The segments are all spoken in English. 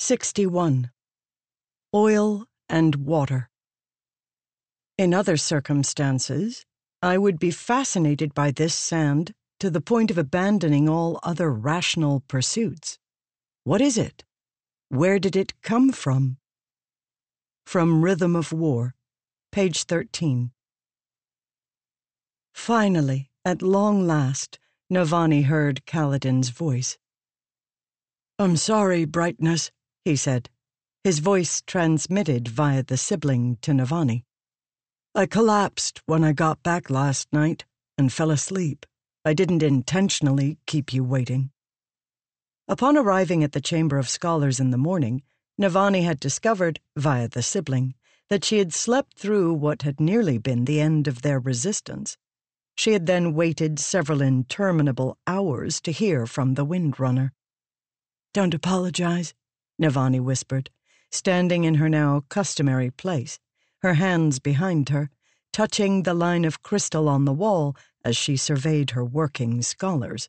61. Oil and Water. In other circumstances, I would be fascinated by this sand to the point of abandoning all other rational pursuits. What is it? Where did it come from? From Rhythm of War, page 13. Finally, at long last, Navani heard Kaladin's voice. I'm sorry, Brightness, he said, his voice transmitted via the sibling to Navani. I collapsed when I got back last night and fell asleep. I didn't intentionally keep you waiting. Upon arriving at the Chamber of Scholars in the morning, Navani had discovered, via the sibling, that she had slept through what had nearly been the end of their resistance. She had then waited several interminable hours to hear from the Windrunner. Don't apologize, Navani whispered, standing in her now customary place, her hands behind her, touching the line of crystal on the wall as she surveyed her working scholars.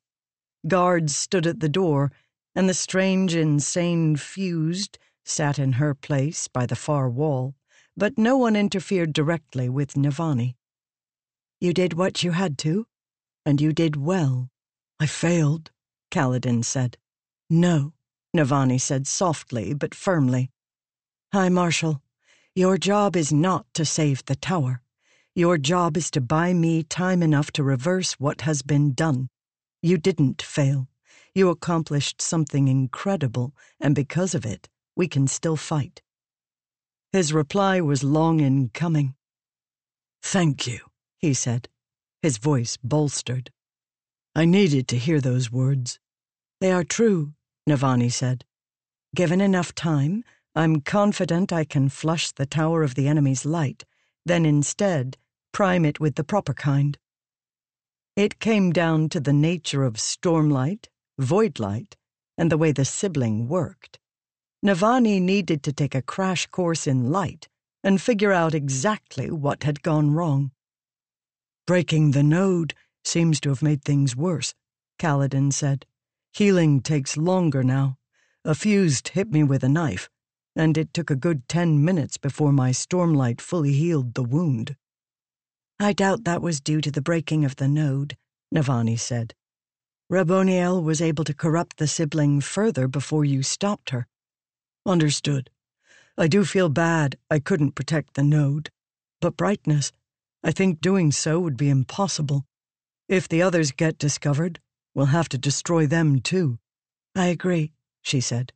Guards stood at the door, and the strange, insane fused sat in her place by the far wall, but no one interfered directly with Navani. You did what you had to, and you did well. I failed, Kaladin said. No, Navani said softly but firmly. High Marshal, your job is not to save the tower. Your job is to buy me time enough to reverse what has been done. You didn't fail. You accomplished something incredible, and because of it, we can still fight. His reply was long in coming. Thank you, he said, his voice bolstered. I needed to hear those words. They are true, Navani said. Given enough time, I'm confident I can flush the tower of the enemy's light, then instead prime it with the proper kind. It came down to the nature of stormlight, voidlight, and the way the sibling worked. Navani needed to take a crash course in light and figure out exactly what had gone wrong. Breaking the node seems to have made things worse, Kaladin said. Healing takes longer now. A fused hit me with a knife, and it took a good ten minutes before my stormlight fully healed the wound. I doubt that was due to the breaking of the node, Navani said. Raboniel was able to corrupt the sibling further before you stopped her. Understood. I do feel bad I couldn't protect the node. But brightness, I think doing so would be impossible. If the others get discovered, We'll have to destroy them too. I agree, she said.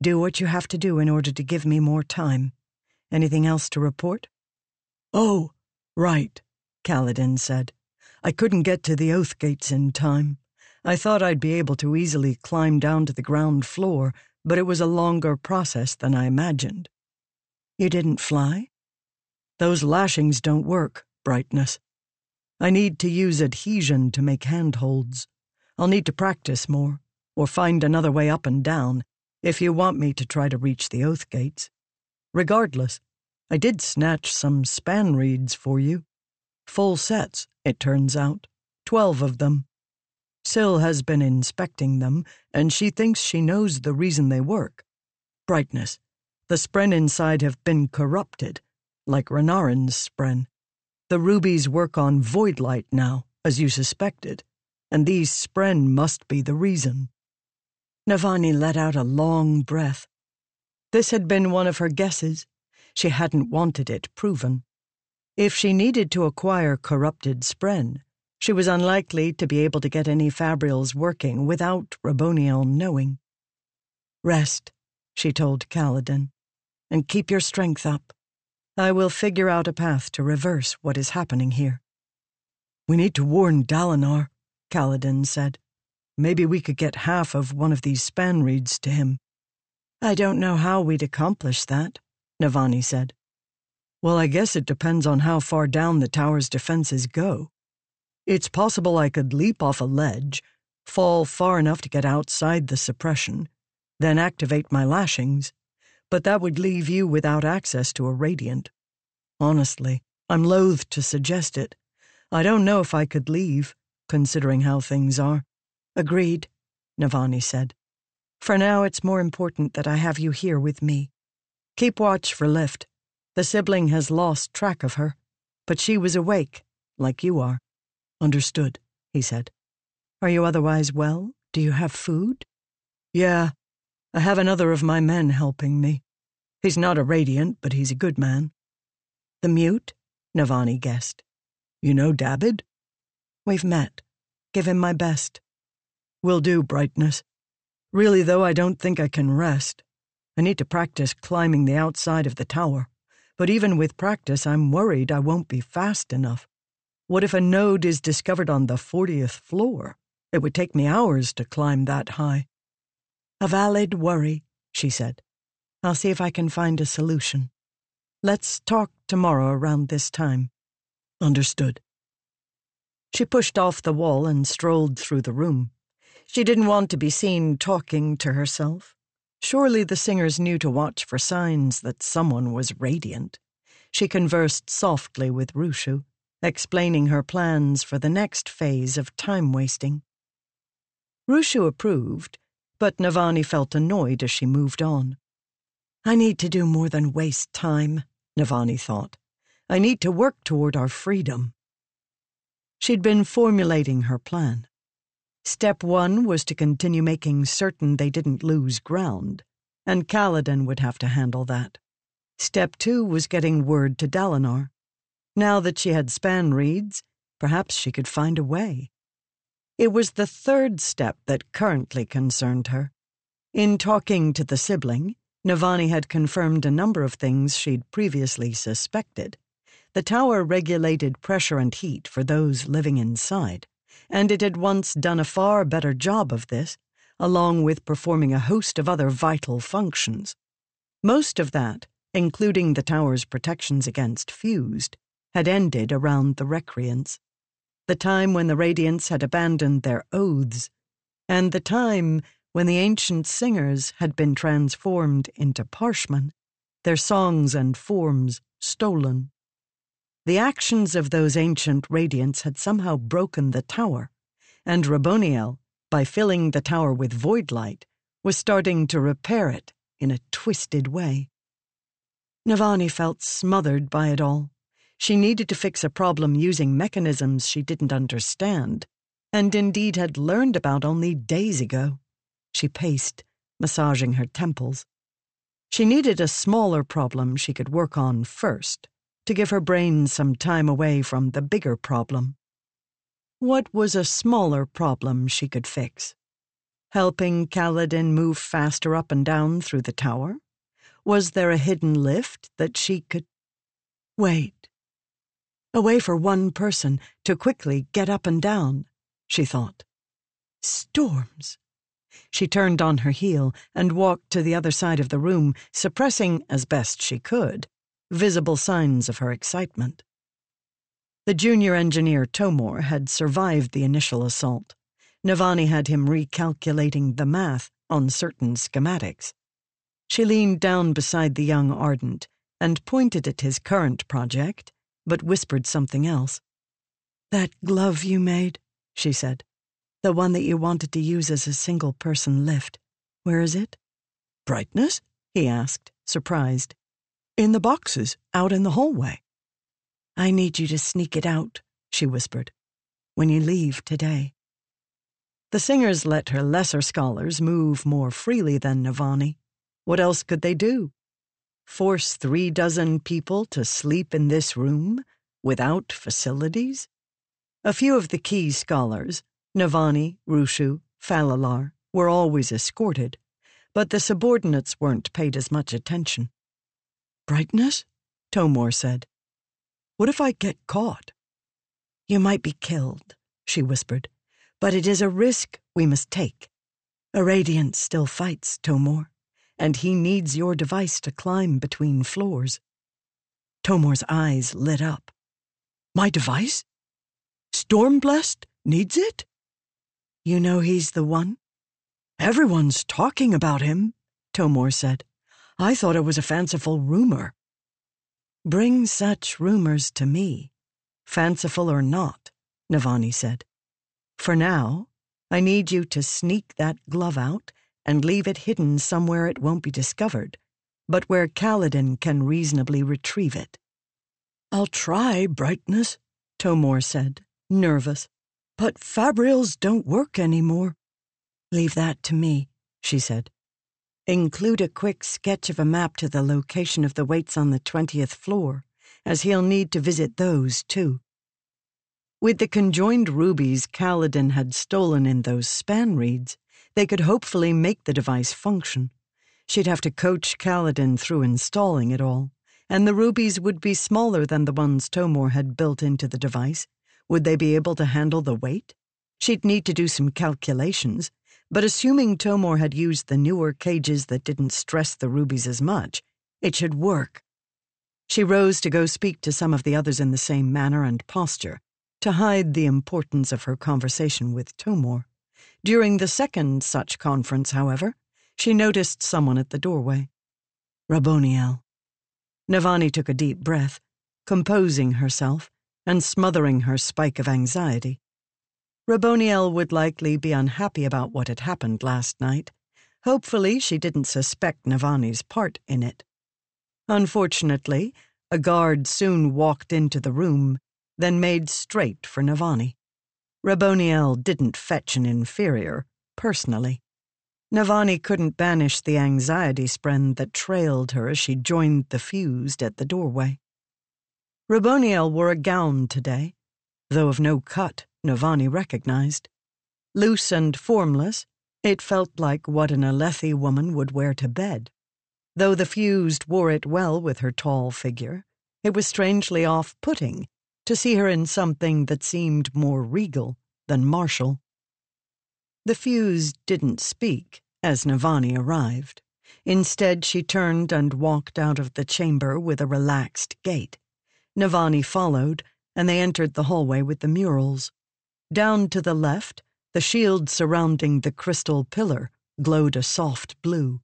Do what you have to do in order to give me more time. Anything else to report? Oh, right, Kaladin said. I couldn't get to the oath gates in time. I thought I'd be able to easily climb down to the ground floor, but it was a longer process than I imagined. You didn't fly? Those lashings don't work, Brightness. I need to use adhesion to make handholds. I'll need to practice more, or find another way up and down, if you want me to try to reach the oath gates. Regardless, I did snatch some span reeds for you. Full sets, it turns out. Twelve of them. Syl has been inspecting them, and she thinks she knows the reason they work. Brightness. The spren inside have been corrupted, like Renarin's spren. The rubies work on void light now, as you suspected and these spren must be the reason. Navani let out a long breath. This had been one of her guesses. She hadn't wanted it proven. If she needed to acquire corrupted spren, she was unlikely to be able to get any fabrials working without Raboniel knowing. Rest, she told Kaladin, and keep your strength up. I will figure out a path to reverse what is happening here. We need to warn Dalinar, Kaladin said. Maybe we could get half of one of these span reeds to him. I don't know how we'd accomplish that, Navani said. Well, I guess it depends on how far down the tower's defenses go. It's possible I could leap off a ledge, fall far enough to get outside the suppression, then activate my lashings, but that would leave you without access to a radiant. Honestly, I'm loath to suggest it. I don't know if I could leave considering how things are. Agreed, Navani said. For now, it's more important that I have you here with me. Keep watch for Lift. The sibling has lost track of her, but she was awake, like you are. Understood, he said. Are you otherwise well? Do you have food? Yeah, I have another of my men helping me. He's not a radiant, but he's a good man. The mute? Navani guessed. You know Dabid? We've met. Give him my best. Will do, brightness. Really, though, I don't think I can rest. I need to practice climbing the outside of the tower. But even with practice, I'm worried I won't be fast enough. What if a node is discovered on the 40th floor? It would take me hours to climb that high. A valid worry, she said. I'll see if I can find a solution. Let's talk tomorrow around this time. Understood. She pushed off the wall and strolled through the room. She didn't want to be seen talking to herself. Surely the singers knew to watch for signs that someone was radiant. She conversed softly with Rushu, explaining her plans for the next phase of time wasting. Rushu approved, but Navani felt annoyed as she moved on. I need to do more than waste time, Navani thought. I need to work toward our freedom. She'd been formulating her plan. Step one was to continue making certain they didn't lose ground, and Kaladin would have to handle that. Step two was getting word to Dalinar. Now that she had span reeds, perhaps she could find a way. It was the third step that currently concerned her. In talking to the sibling, Navani had confirmed a number of things she'd previously suspected. The tower regulated pressure and heat for those living inside, and it had once done a far better job of this, along with performing a host of other vital functions. Most of that, including the tower's protections against fused, had ended around the Recreance the time when the Radiants had abandoned their oaths, and the time when the ancient singers had been transformed into Parshmen, their songs and forms stolen. The actions of those ancient Radiants had somehow broken the tower, and Raboniel, by filling the tower with void light, was starting to repair it in a twisted way. Navani felt smothered by it all. She needed to fix a problem using mechanisms she didn't understand, and indeed had learned about only days ago. She paced, massaging her temples. She needed a smaller problem she could work on first, to give her brain some time away from the bigger problem. What was a smaller problem she could fix? Helping Kaladin move faster up and down through the tower? Was there a hidden lift that she could. Wait. A way for one person to quickly get up and down, she thought. Storms. She turned on her heel and walked to the other side of the room, suppressing, as best she could, visible signs of her excitement. The junior engineer Tomor had survived the initial assault. Navani had him recalculating the math on certain schematics. She leaned down beside the young Ardent and pointed at his current project but whispered something else. That glove you made, she said. The one that you wanted to use as a single person lift. Where is it? Brightness? he asked, surprised. In the boxes, out in the hallway. I need you to sneak it out, she whispered, when you leave today. The singers let her lesser scholars move more freely than Navani. What else could they do? Force three dozen people to sleep in this room without facilities? A few of the key scholars, Navani, Rushu, Falalar, were always escorted, but the subordinates weren't paid as much attention. Brightness? Tomor said. What if I get caught? You might be killed, she whispered, but it is a risk we must take. A still fights, Tomor and he needs your device to climb between floors. Tomor's eyes lit up. My device? Stormblessed needs it? You know he's the one? Everyone's talking about him, Tomor said. I thought it was a fanciful rumor. Bring such rumors to me, fanciful or not, Navani said. For now, I need you to sneak that glove out and leave it hidden somewhere it won't be discovered, but where Kaladin can reasonably retrieve it. I'll try, Brightness, Tomor said, nervous. But fabrials don't work anymore. Leave that to me, she said. Include a quick sketch of a map to the location of the weights on the 20th floor, as he'll need to visit those too. With the conjoined rubies Kaladin had stolen in those span reeds, they could hopefully make the device function. She'd have to coach Kaladin through installing it all, and the rubies would be smaller than the ones Tomor had built into the device. Would they be able to handle the weight? She'd need to do some calculations, but assuming Tomor had used the newer cages that didn't stress the rubies as much, it should work. She rose to go speak to some of the others in the same manner and posture, to hide the importance of her conversation with Tomor. During the second such conference, however, she noticed someone at the doorway. Raboniel. Navani took a deep breath, composing herself and smothering her spike of anxiety. Raboniel would likely be unhappy about what had happened last night. Hopefully, she didn't suspect Navani's part in it. Unfortunately, a guard soon walked into the room, then made straight for Navani. Raboniel didn't fetch an inferior, personally. Navani couldn't banish the anxiety spren that trailed her as she joined the fused at the doorway. Raboniel wore a gown today, though of no cut Navani recognized. Loose and formless, it felt like what an Alethi woman would wear to bed. Though the fused wore it well with her tall figure, it was strangely off putting to see her in something that seemed more regal than martial. The fused didn't speak as Navani arrived. Instead, she turned and walked out of the chamber with a relaxed gait. Navani followed, and they entered the hallway with the murals. Down to the left, the shield surrounding the crystal pillar glowed a soft blue.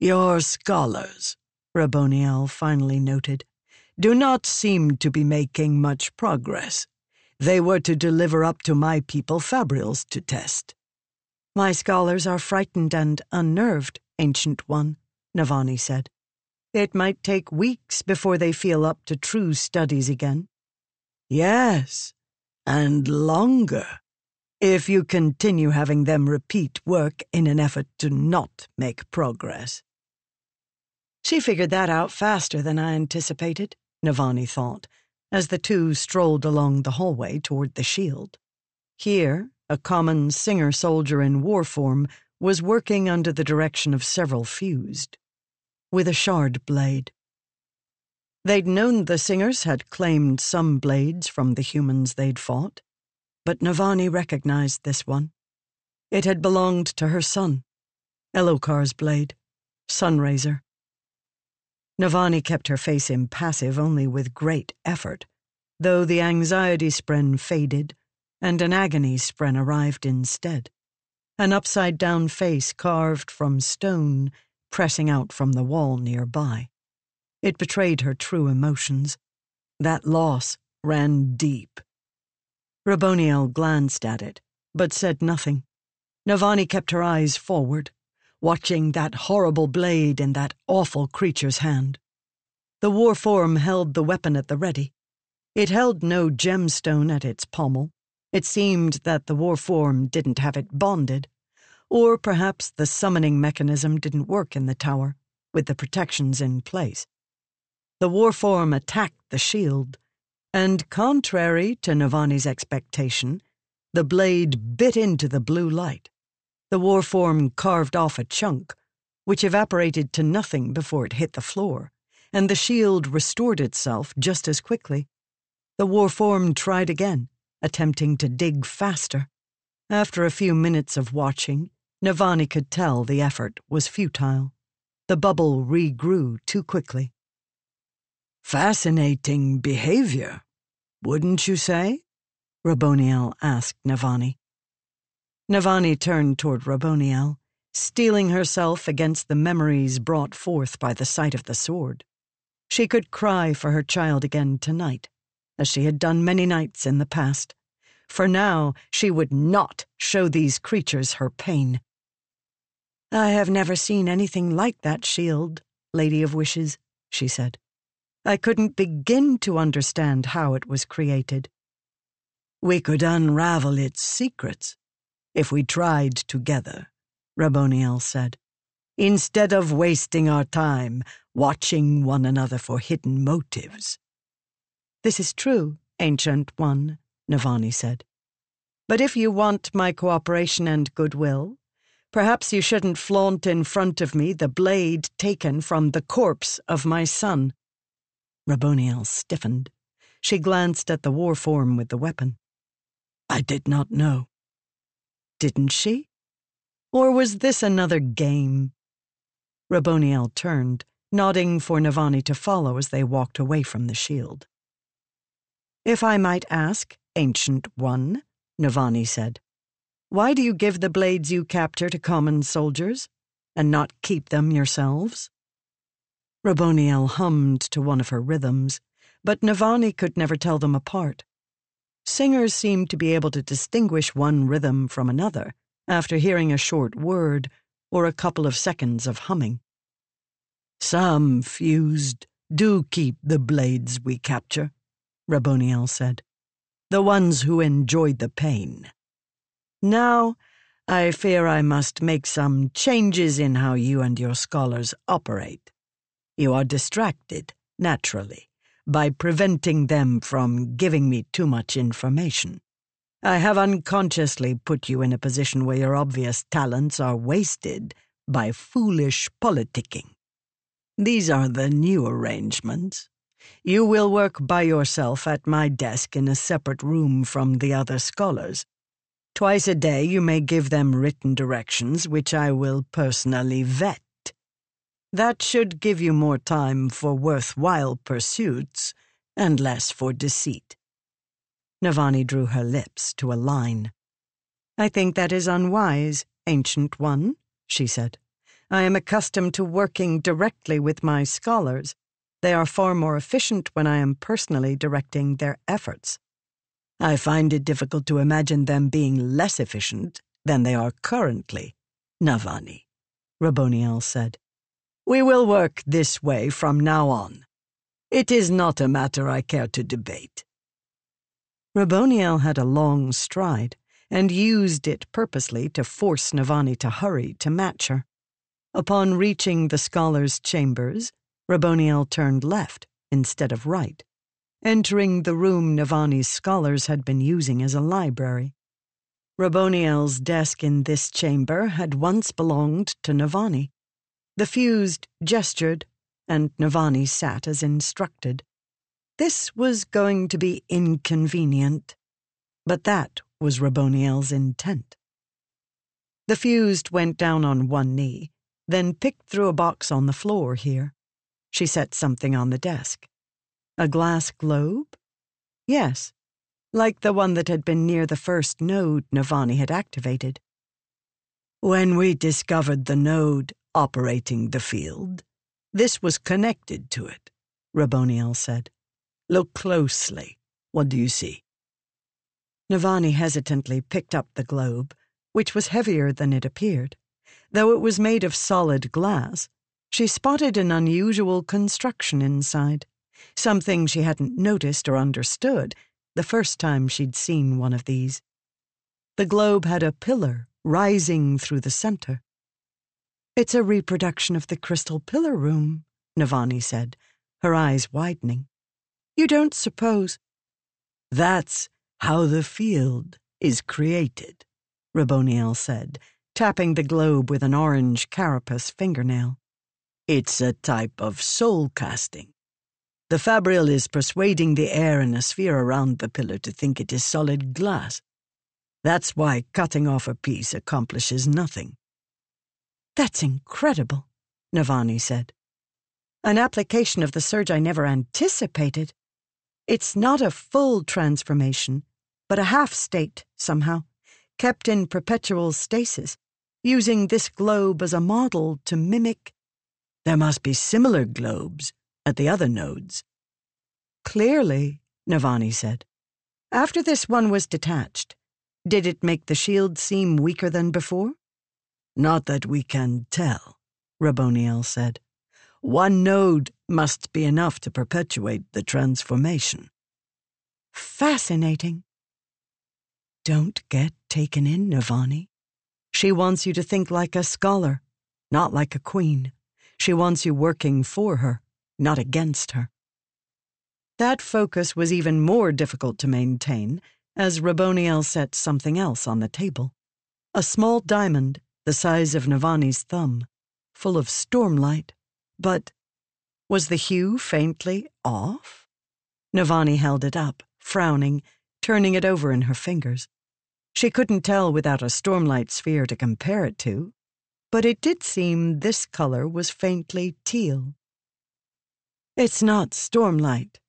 Your scholars, Raboniel finally noted, do not seem to be making much progress. They were to deliver up to my people fabrials to test. My scholars are frightened and unnerved, Ancient One, Navani said. It might take weeks before they feel up to true studies again. Yes, and longer, if you continue having them repeat work in an effort to not make progress. She figured that out faster than I anticipated, Navani thought, as the two strolled along the hallway toward the shield. Here, a common singer soldier in war form was working under the direction of several fused, with a shard blade. They'd known the singers had claimed some blades from the humans they'd fought, but Navani recognized this one. It had belonged to her son, Elhokar's blade, Sunraiser. Navani kept her face impassive only with great effort, though the anxiety spren faded and an agony spren arrived instead. An upside down face carved from stone pressing out from the wall nearby. It betrayed her true emotions. That loss ran deep. Raboniel glanced at it, but said nothing. Navani kept her eyes forward, watching that horrible blade in that awful creature's hand. The war form held the weapon at the ready. It held no gemstone at its pommel. It seemed that the war form didn't have it bonded. Or perhaps the summoning mechanism didn't work in the tower, with the protections in place. The warform attacked the shield, and contrary to Navani's expectation, the blade bit into the blue light. The warform carved off a chunk, which evaporated to nothing before it hit the floor, and the shield restored itself just as quickly. The warform tried again, attempting to dig faster. After a few minutes of watching, Navani could tell the effort was futile. The bubble regrew too quickly. Fascinating behavior, wouldn't you say? Raboniel asked Navani. Navani turned toward Raboniel, steeling herself against the memories brought forth by the sight of the sword. She could cry for her child again tonight, as she had done many nights in the past. For now, she would not show these creatures her pain. I have never seen anything like that shield, Lady of Wishes, she said. I couldn't begin to understand how it was created. We could unravel its secrets if we tried together, Raboniel said, instead of wasting our time watching one another for hidden motives. This is true, Ancient One, Navani said. But if you want my cooperation and goodwill, perhaps you shouldn't flaunt in front of me the blade taken from the corpse of my son. Raboniel stiffened. She glanced at the war form with the weapon. I did not know. Didn't she? Or was this another game? Raboniel turned, nodding for Navani to follow as they walked away from the shield. If I might ask, Ancient One, Navani said, why do you give the blades you capture to common soldiers, and not keep them yourselves? Raboniel hummed to one of her rhythms, but Navani could never tell them apart. Singers seemed to be able to distinguish one rhythm from another after hearing a short word or a couple of seconds of humming. Some fused do keep the blades we capture, Raboniel said. The ones who enjoyed the pain. Now, I fear I must make some changes in how you and your scholars operate. You are distracted, naturally, by preventing them from giving me too much information. I have unconsciously put you in a position where your obvious talents are wasted by foolish politicking. These are the new arrangements. You will work by yourself at my desk in a separate room from the other scholars. Twice a day you may give them written directions, which I will personally vet. That should give you more time for worthwhile pursuits and less for deceit. Navani drew her lips to a line. I think that is unwise, Ancient One, she said. I am accustomed to working directly with my scholars. They are far more efficient when I am personally directing their efforts. I find it difficult to imagine them being less efficient than they are currently, Navani, Raboniel said. We will work this way from now on. It is not a matter I care to debate. Raboniel had a long stride and used it purposely to force Navani to hurry to match her. Upon reaching the scholar's chambers, Raboniel turned left instead of right, entering the room Navani's scholars had been using as a library. Raboniel's desk in this chamber had once belonged to Navani. The fused gestured, and Navani sat as instructed. This was going to be inconvenient, but that was Raboniel's intent. The fused went down on one knee, then picked through a box on the floor here. She set something on the desk. A glass globe? Yes, like the one that had been near the first node Navani had activated. When we discovered the node operating the field, this was connected to it, Raboniel said. Look closely. What do you see? Navani hesitantly picked up the globe, which was heavier than it appeared. Though it was made of solid glass, she spotted an unusual construction inside, something she hadn't noticed or understood the first time she'd seen one of these. The globe had a pillar rising through the center. It's a reproduction of the crystal pillar room, Navani said, her eyes widening. You don't suppose. That's how the field is created, Raboniel said, tapping the globe with an orange carapace fingernail. It's a type of soul casting. The fabrial is persuading the air in a sphere around the pillar to think it is solid glass. That's why cutting off a piece accomplishes nothing. That's incredible, Navani said. An application of the surge I never anticipated. It's not a full transformation, but a half state, somehow, kept in perpetual stasis, using this globe as a model to mimic. There must be similar globes at the other nodes. Clearly, Navani said. After this one was detached, did it make the shield seem weaker than before? Not that we can tell, Raboniel said. One node must be enough to perpetuate the transformation. Fascinating. Don't get taken in, Navani. She wants you to think like a scholar, not like a queen. She wants you working for her, not against her. That focus was even more difficult to maintain as Raboniel set something else on the table. A small diamond, the size of Navani's thumb, full of stormlight, but was the hue faintly off? Navani held it up, frowning, turning it over in her fingers. She couldn't tell without a stormlight sphere to compare it to, but it did seem this color was faintly teal. It's not stormlight,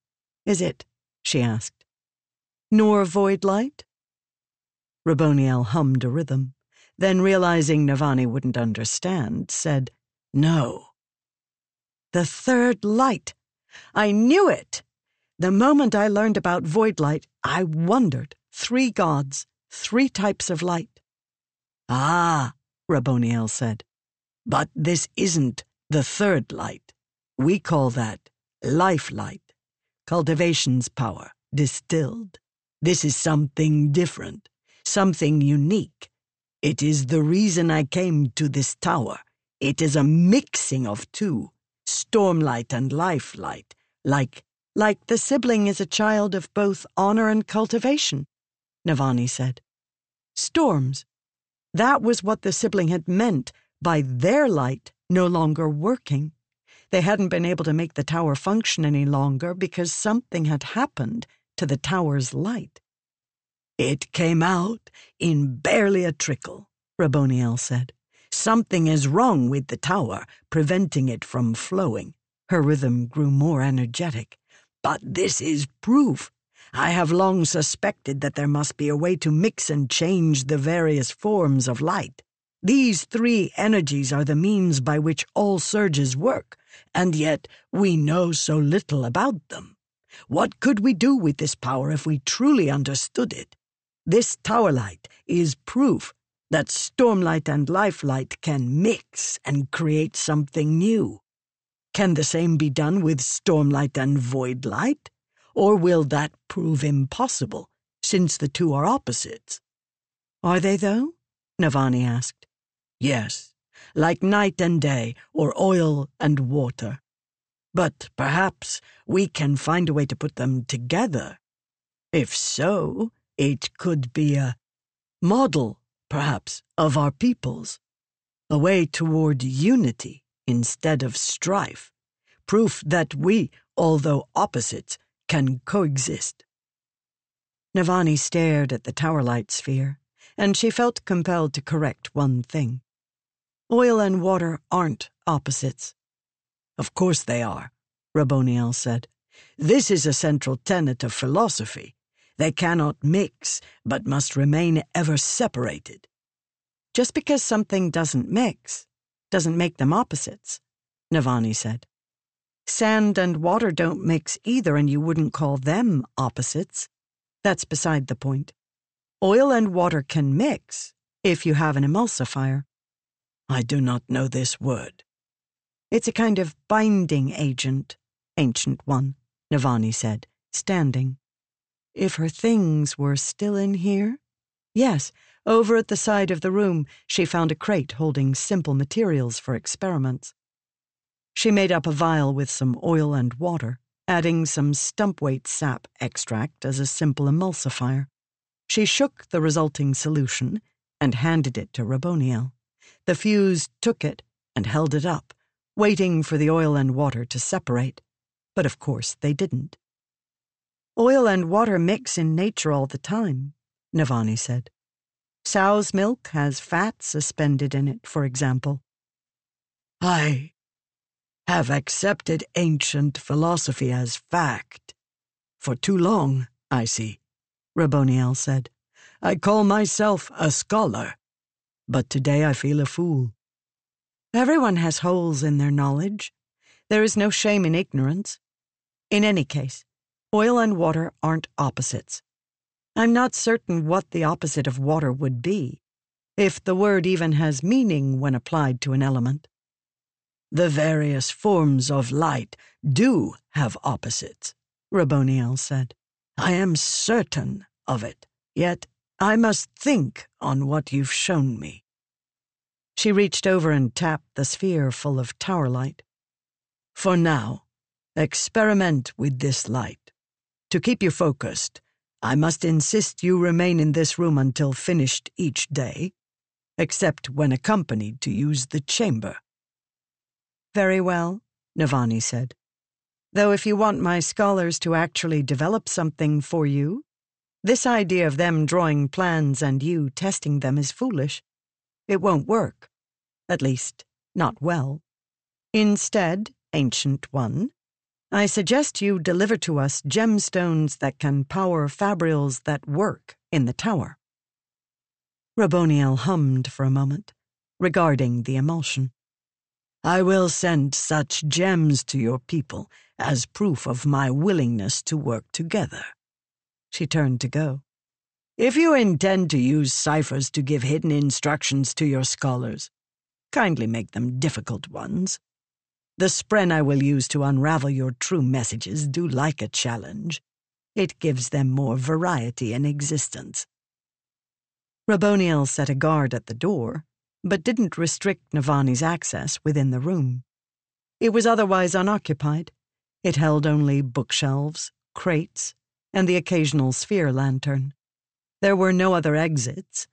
is it? she asked. Nor void light? Raboniel hummed a rhythm, then realizing Navani wouldn't understand, said, No. The third light. I knew it. The moment I learned about void light, I wondered. Three gods, three types of light. Ah, Raboniel said. But this isn't the third light. We call that life light, cultivation's power, distilled. This is something different, something unique. It is the reason I came to this tower. It is a mixing of two, stormlight and life light, like like the sibling is a child of both honor and cultivation, Navani said. Storms. That was what the sibling had meant by their light no longer working. They hadn't been able to make the tower function any longer because something had happened to the tower's light. It came out in barely a trickle, Raboniel said. Something is wrong with the tower, preventing it from flowing. Her rhythm grew more energetic. But this is proof. I have long suspected that there must be a way to mix and change the various forms of light. These three energies are the means by which all surges work, and yet we know so little about them. What could we do with this power if we truly understood it? This tower light is proof that stormlight and lifelight can mix and create something new. Can the same be done with stormlight and void light? Or will that prove impossible, since the two are opposites? Are they, though? Navani asked. Yes, like night and day, or oil and water. But perhaps we can find a way to put them together. If so, it could be a model perhaps, of our peoples. A way toward unity instead of strife. Proof that we, although opposites, can coexist. Navani stared at the tower light sphere, and she felt compelled to correct one thing. Oil and water aren't opposites. Of course they are, Raboniel said. This is a central tenet of philosophy. They cannot mix, but must remain ever separated. Just because something doesn't mix doesn't make them opposites, Navani said. Sand and water don't mix either, and you wouldn't call them opposites. That's beside the point. Oil and water can mix if you have an emulsifier. I do not know this word. It's a kind of binding agent, ancient one, Navani said, standing. If her things were still in here? Yes, over at the side of the room, she found a crate holding simple materials for experiments. She made up a vial with some oil and water, adding some stumpweight sap extract as a simple emulsifier. She shook the resulting solution and handed it to Raboniel. The fuse took it and held it up, waiting for the oil and water to separate. But of course they didn't. Oil and water mix in nature all the time, Navani said. Sow's milk has fat suspended in it, for example. I have accepted ancient philosophy as fact. For too long, I see, Raboniel said. I call myself a scholar, but today I feel a fool. Everyone has holes in their knowledge. There is no shame in ignorance. In any case, Oil and water aren't opposites. I'm not certain what the opposite of water would be. if the word even has meaning when applied to an element. The various forms of light do have opposites, Raboniel said. I am certain of it, yet I must think on what you've shown me. She reached over and tapped the sphere full of tower light. For now, experiment with this light. To keep you focused, I must insist you remain in this room until finished each day, except when accompanied to use the chamber. Very well, Navani said. Though if you want my scholars to actually develop something for you, this idea of them drawing plans and you testing them is foolish. It won't work. At least, not well. Instead, Ancient One, I suggest you deliver to us gemstones that can power fabrials that work in the tower. Raboniel hummed for a moment, regarding the emulsion. I will send such gems to your people as proof of my willingness to work together. She turned to go. If you intend to use ciphers to give hidden instructions to your scholars, kindly make them difficult ones. The spren I will use to unravel your true messages do like a challenge. It gives them more variety in existence. Raboniel set a guard at the door, but didn't restrict Navani's access within the room. It was otherwise unoccupied. It held only bookshelves, crates, and the occasional sphere lantern. There were no other exits,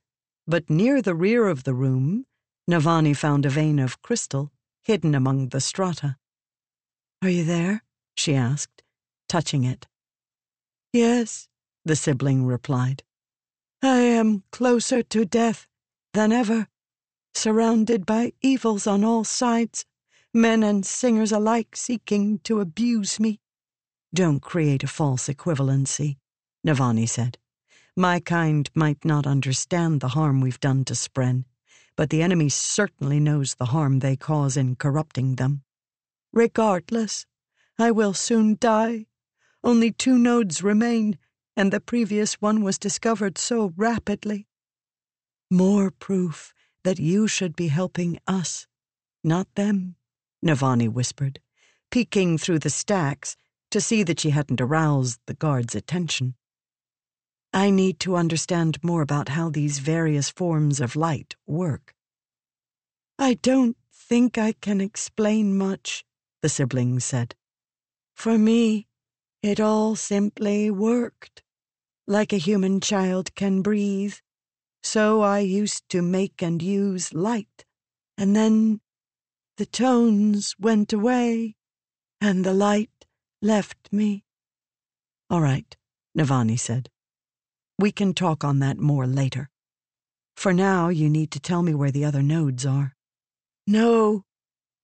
but near the rear of the room, Navani found a vein of crystal hidden among the strata. Are you there? she asked, touching it. Yes, the sibling replied. I am closer to death than ever, surrounded by evils on all sides, men and singers alike seeking to abuse me. Don't create a false equivalency, Navani said. My kind might not understand the harm we've done to Spren, but the enemy certainly knows the harm they cause in corrupting them. Regardless, I will soon die. Only two nodes remain, and the previous one was discovered so rapidly. More proof that you should be helping us, not them, Navani whispered, peeking through the stacks to see that she hadn't aroused the guard's attention. I need to understand more about how these various forms of light work. I don't think I can explain much, the siblings said. For me, it all simply worked. Like a human child can breathe, so I used to make and use light, and then the tones went away, and the light left me. All right, Navani said. We can talk on that more later. For now, you need to tell me where the other nodes are. No,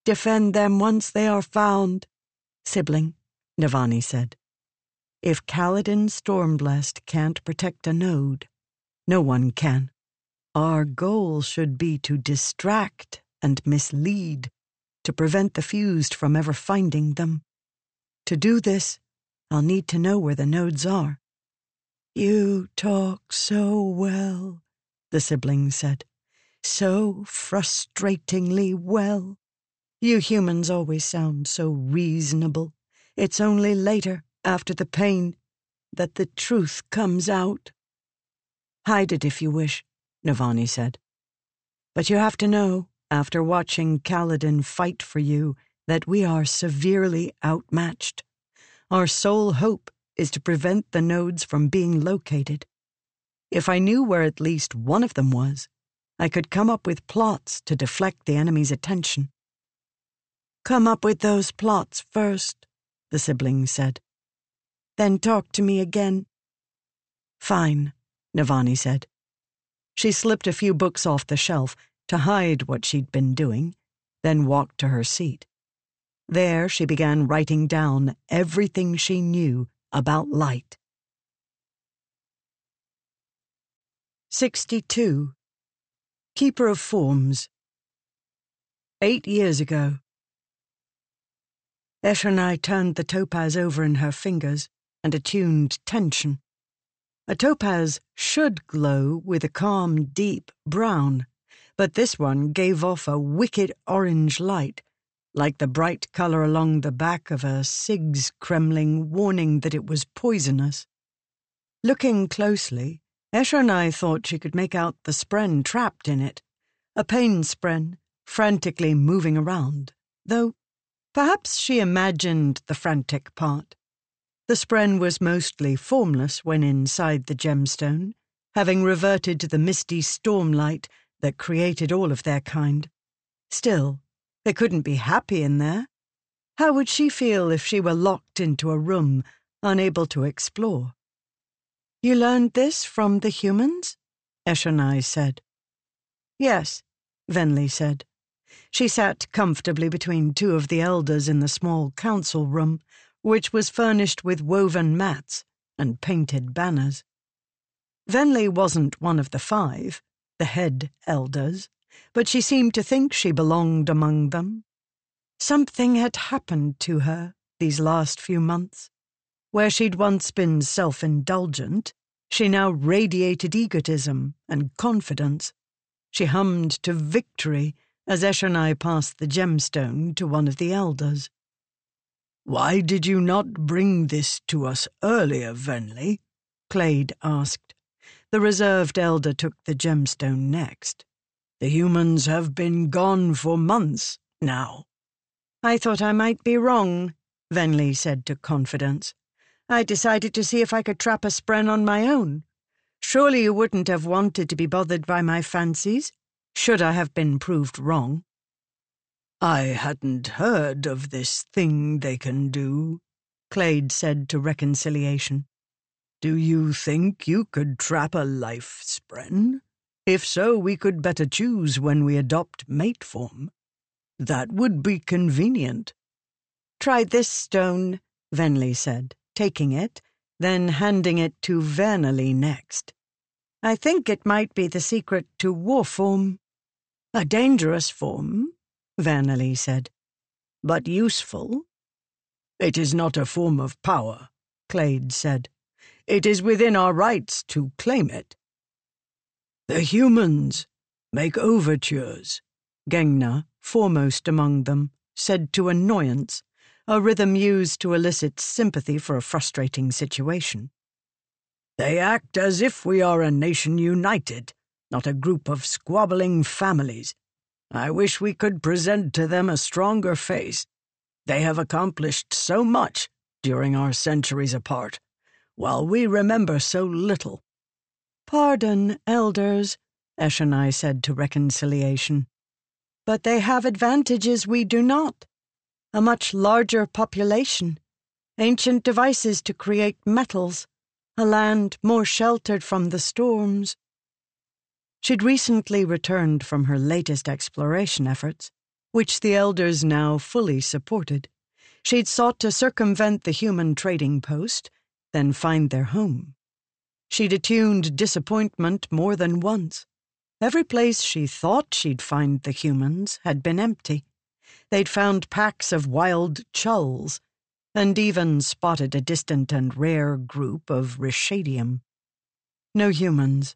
defend them once they are found, sibling, Navani said. If Kaladin Stormblessed can't protect a node, no one can. Our goal should be to distract and mislead, to prevent the fused from ever finding them. To do this, I'll need to know where the nodes are. You talk so well, the sibling said. So frustratingly well. You humans always sound so reasonable. It's only later, after the pain, that the truth comes out. Hide it if you wish, Navani said. But you have to know, after watching Kaladin fight for you, that we are severely outmatched. Our sole hope is to prevent the nodes from being located. If I knew where at least one of them was, I could come up with plots to deflect the enemy's attention. Come up with those plots first, the sibling said. Then talk to me again. Fine, Navani said. She slipped a few books off the shelf to hide what she'd been doing, then walked to her seat. There she began writing down everything she knew about light. 62. Keeper of Forms. Eight years ago. Eshonai turned the topaz over in her fingers and attuned tension. A topaz should glow with a calm, deep brown, but this one gave off a wicked orange light, like the bright color along the back of a Sig's cremling warning that it was poisonous. Looking closely, Eshonai thought she could make out the spren trapped in it, a pain spren, frantically moving around, though perhaps she imagined the frantic part. The spren was mostly formless when inside the gemstone, having reverted to the misty stormlight that created all of their kind. Still, they couldn't be happy in there. How would she feel if she were locked into a room, unable to explore? You learned this from the humans? Eshonai said. Yes, Venli said. She sat comfortably between two of the elders in the small council room, which was furnished with woven mats and painted banners. Venli wasn't one of the five, the head elders, but she seemed to think she belonged among them. Something had happened to her these last few months. Where she'd once been self indulgent, she now radiated egotism and confidence. She hummed to victory as Eshonai passed the gemstone to one of the elders. Why did you not bring this to us earlier, Venli? Klade asked. The reserved elder took the gemstone next. The humans have been gone for months now. I thought I might be wrong, Venli said to Confidence. I decided to see if I could trap a spren on my own. Surely you wouldn't have wanted to be bothered by my fancies, should I have been proved wrong. I hadn't heard of this thing they can do, Klade said to Reconciliation. Do you think you could trap a life spren? If so, we could better choose when we adopt mate form. That would be convenient. Try this stone, Venli said taking it, then handing it to Varnali next. I think it might be the secret to war form. A dangerous form, Varnali said, but useful. It is not a form of power, Klade said. It is within our rights to claim it. The humans make overtures, Gangnah, foremost among them, said to annoyance a rhythm used to elicit sympathy for a frustrating situation. They act as if we are a nation united, not a group of squabbling families. I wish we could present to them a stronger face. They have accomplished so much during our centuries apart, while we remember so little. Pardon, elders, Eshonai said to Reconciliation. But they have advantages we do not a much larger population, ancient devices to create metals, a land more sheltered from the storms. She'd recently returned from her latest exploration efforts, which the elders now fully supported. She'd sought to circumvent the human trading post, then find their home. She'd attuned disappointment more than once. Every place she thought she'd find the humans had been empty they'd found packs of wild chulls, and even spotted a distant and rare group of Ryshadium. No humans.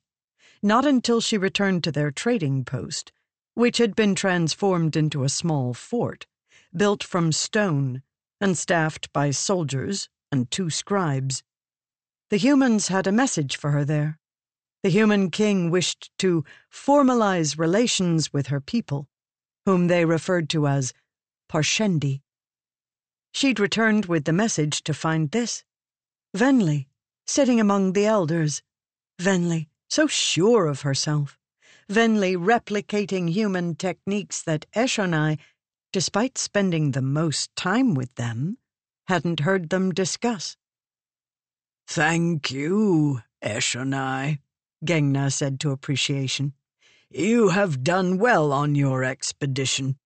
Not until she returned to their trading post, which had been transformed into a small fort, built from stone and staffed by soldiers and two scribes. The humans had a message for her there. The human king wished to formalize relations with her people whom they referred to as Parshendi. She'd returned with the message to find this Venli, sitting among the elders. Venli, so sure of herself. Venli replicating human techniques that Eshonai, despite spending the most time with them, hadn't heard them discuss. Thank you, Eshonai, Gangnah said to Appreciation. You have done well on your expedition.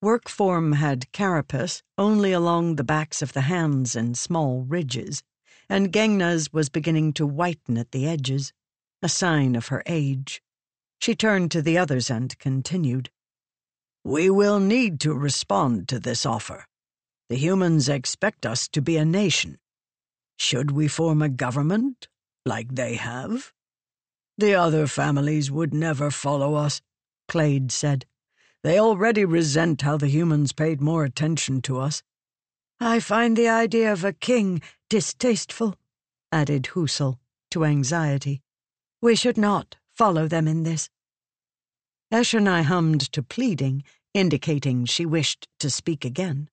Workform had carapace only along the backs of the hands and small ridges, and Gangnah's was beginning to whiten at the edges, a sign of her age. She turned to the others and continued. We will need to respond to this offer. The humans expect us to be a nation. Should we form a government like they have. The other families would never follow us, Klade said. They already resent how the humans paid more attention to us. I find the idea of a king distasteful, added Husel to anxiety. We should not follow them in this. Eshonai hummed to pleading, indicating she wished to speak again.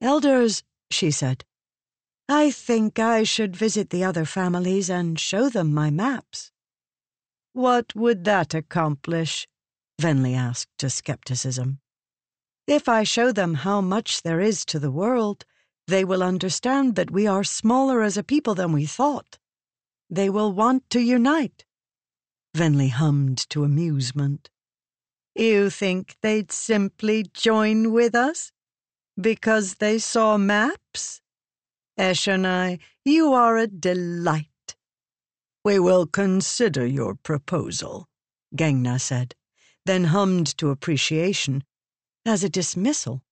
Elders, she said, I think I should visit the other families and show them my maps. What would that accomplish? Venli asked to skepticism. If I show them how much there is to the world, they will understand that we are smaller as a people than we thought. They will want to unite. Venli hummed to amusement. You think they'd simply join with us? Because they saw maps? Eshonai, you are a delight. We will consider your proposal, Gangnah said then hummed to appreciation, as a dismissal.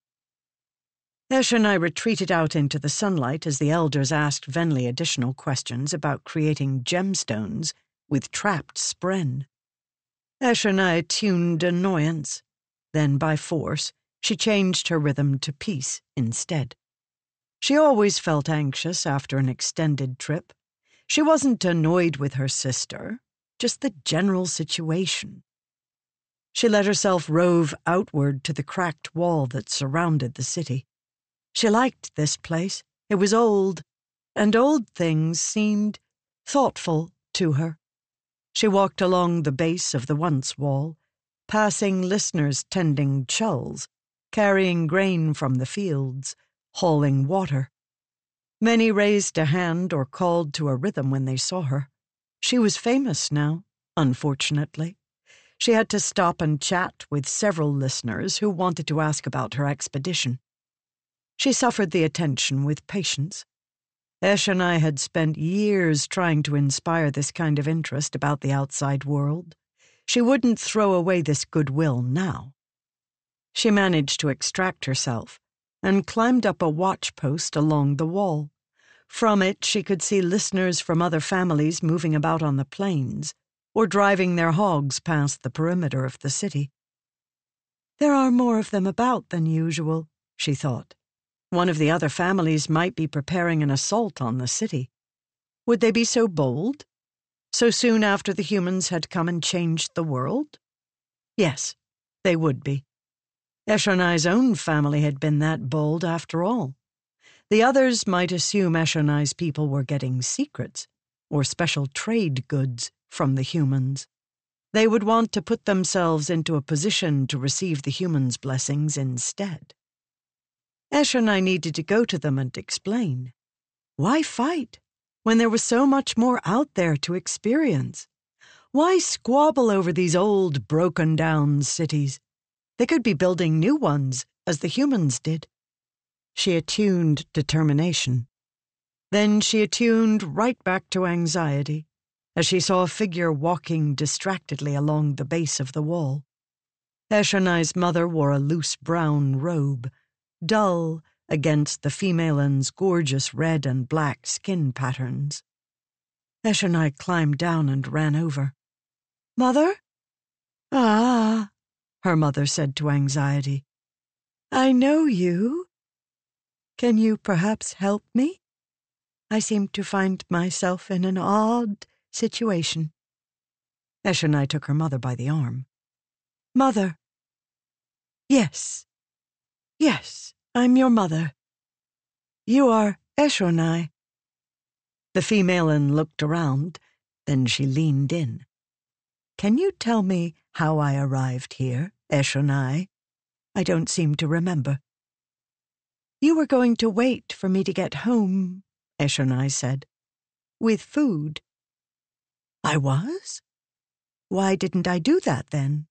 Eshonai retreated out into the sunlight as the elders asked Venli additional questions about creating gemstones with trapped spren. Eshonai tuned annoyance. Then, by force, she changed her rhythm to peace instead. She always felt anxious after an extended trip. She wasn't annoyed with her sister, just the general situation. She let herself rove outward to the cracked wall that surrounded the city. She liked this place. It was old, and old things seemed thoughtful to her. She walked along the base of the once wall, passing listeners tending chulls, carrying grain from the fields, hauling water. Many raised a hand or called to a rhythm when they saw her. She was famous now, unfortunately. She had to stop and chat with several listeners who wanted to ask about her expedition. She suffered the attention with patience. Eshonai had spent years trying to inspire this kind of interest about the outside world. She wouldn't throw away this goodwill now. She managed to extract herself and climbed up a watch post along the wall. From it, she could see listeners from other families moving about on the plains, or driving their hogs past the perimeter of the city. There are more of them about than usual, she thought. One of the other families might be preparing an assault on the city. Would they be so bold? So soon after the humans had come and changed the world? Yes, they would be. Eshonai's own family had been that bold after all. The others might assume Eshonai's people were getting secrets or special trade goods from the humans. They would want to put themselves into a position to receive the humans' blessings instead. Eshonai needed to go to them and explain. Why fight when there was so much more out there to experience? Why squabble over these old, broken down cities? They could be building new ones, as the humans did. She attuned determination. Then she attuned right back to anxiety as she saw a figure walking distractedly along the base of the wall. Eshonai's mother wore a loose brown robe, dull against the female's gorgeous red and black skin patterns. Eshonai climbed down and ran over. Mother? Ah, her mother said to anxiety. I know you. Can you perhaps help me? I seem to find myself in an odd situation. Eshonai took her mother by the arm. Mother. Yes. Yes, I'm your mother. You are Eshonai. The femalen looked around, then she leaned in. Can you tell me how I arrived here, Eshonai? I don't seem to remember. You were going to wait for me to get home, Eshonai said. With food. I was? Why didn't I do that then?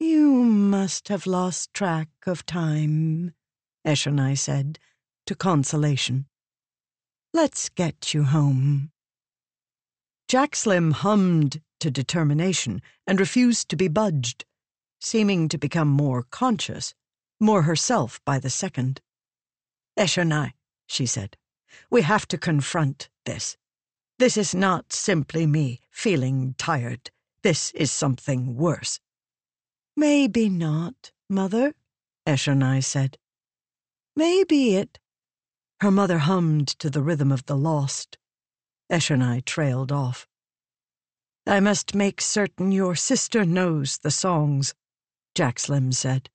You must have lost track of time, Eshonai said, to consolation. Let's get you home. Jaxlim hummed to determination and refused to be budged, seeming to become more conscious, more herself by the second. Eshonai, she said, we have to confront this. This is not simply me feeling tired. This is something worse. Maybe not, Mother, Eshonai said. Maybe it. Her mother hummed to the rhythm of the lost. Eshonai trailed off. I must make certain your sister knows the songs, Jaxlim said.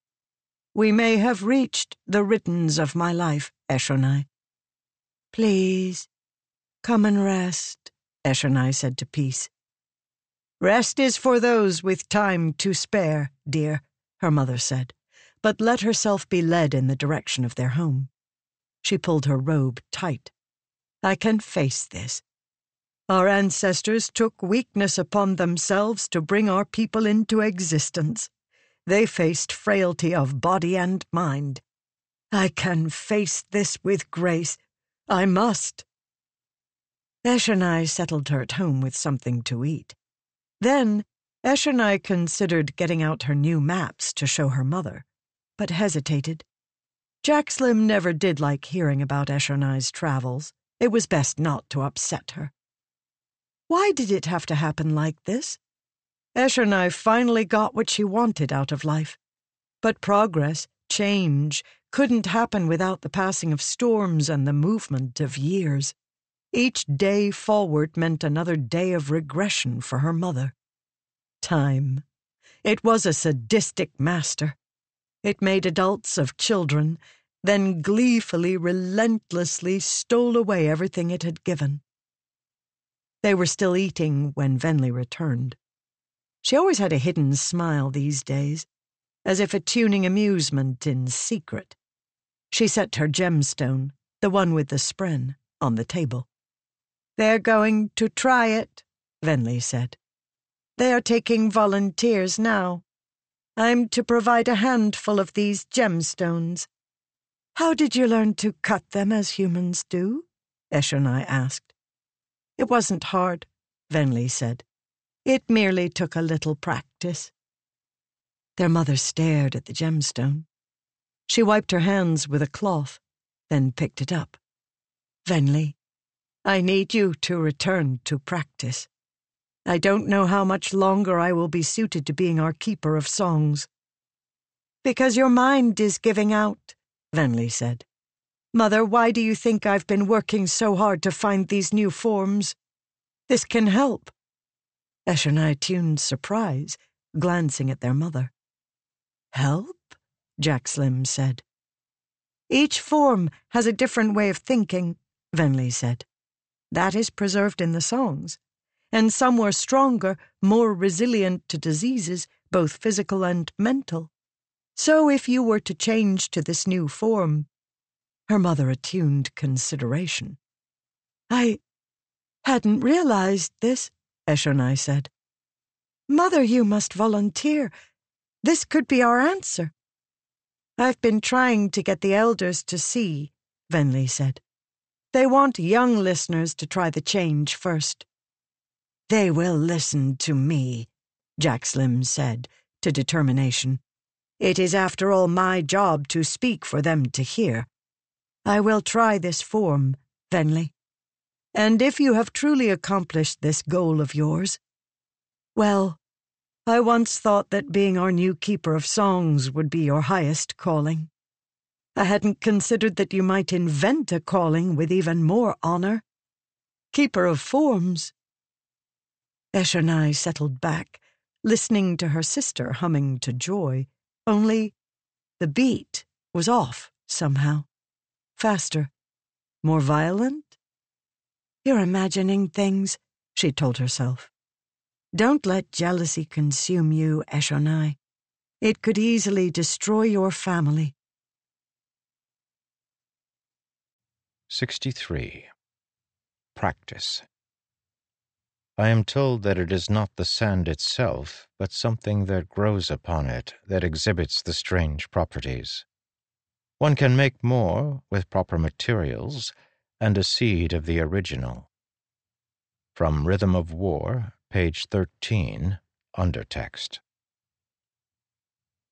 We may have reached the riddens of my life, Eshonai. Please, come and rest, Eshonai said to Peace. Rest is for those with time to spare, dear, her mother said, but let herself be led in the direction of their home. She pulled her robe tight. I can face this. Our ancestors took weakness upon themselves to bring our people into existence. They faced frailty of body and mind. I can face this with grace. I must. Eshonai settled her at home with something to eat. Then Eshonai considered getting out her new maps to show her mother, but hesitated. Jaxlim never did like hearing about Eshonai's travels. It was best not to upset her. Why did it have to happen like this? Eshonai finally got what she wanted out of life. But progress, change, couldn't happen without the passing of storms and the movement of years. Each day forward meant another day of regression for her mother. Time. It was a sadistic master. It made adults of children, then gleefully, relentlessly stole away everything it had given. They were still eating when Venli returned. She always had a hidden smile these days, as if attuning amusement in secret. She set her gemstone, the one with the spren, on the table. They're going to try it, Venli said. They are taking volunteers now. I'm to provide a handful of these gemstones. How did you learn to cut them as humans do? Eshonai asked. It wasn't hard, Venli said. It merely took a little practice. Their mother stared at the gemstone. She wiped her hands with a cloth, then picked it up. Venli, I need you to return to practice. I don't know how much longer I will be suited to being our keeper of songs. Because your mind is giving out, Venli said. Mother, why do you think I've been working so hard to find these new forms? This can help. Eshonai tuned surprise, glancing at their mother. Help? Jaxlim said. Each form has a different way of thinking, Venli said. That is preserved in the songs. And some were stronger, more resilient to diseases, both physical and mental. So if you were to change to this new form, her mother attuned consideration. I hadn't realized this, Eshonai said. Mother, you must volunteer. This could be our answer. I've been trying to get the elders to see, Venli said. They want young listeners to try the change first. They will listen to me, Jaxlim said, to determination. It is, after all, my job to speak for them to hear. I will try this form, Venli. And if you have truly accomplished this goal of yours, well, I once thought that being our new keeper of songs would be your highest calling. I hadn't considered that you might invent a calling with even more honor. Keeper of forms. Eshonai settled back, listening to her sister humming to joy, only the beat was off somehow. Faster. More violent? You're imagining things, she told herself. Don't let jealousy consume you, Eshonai. It could easily destroy your family. 63. Practice. I am told that it is not the sand itself, but something that grows upon it that exhibits the strange properties. One can make more with proper materials and a seed of the original. From Rhythm of War, page 13, undertext.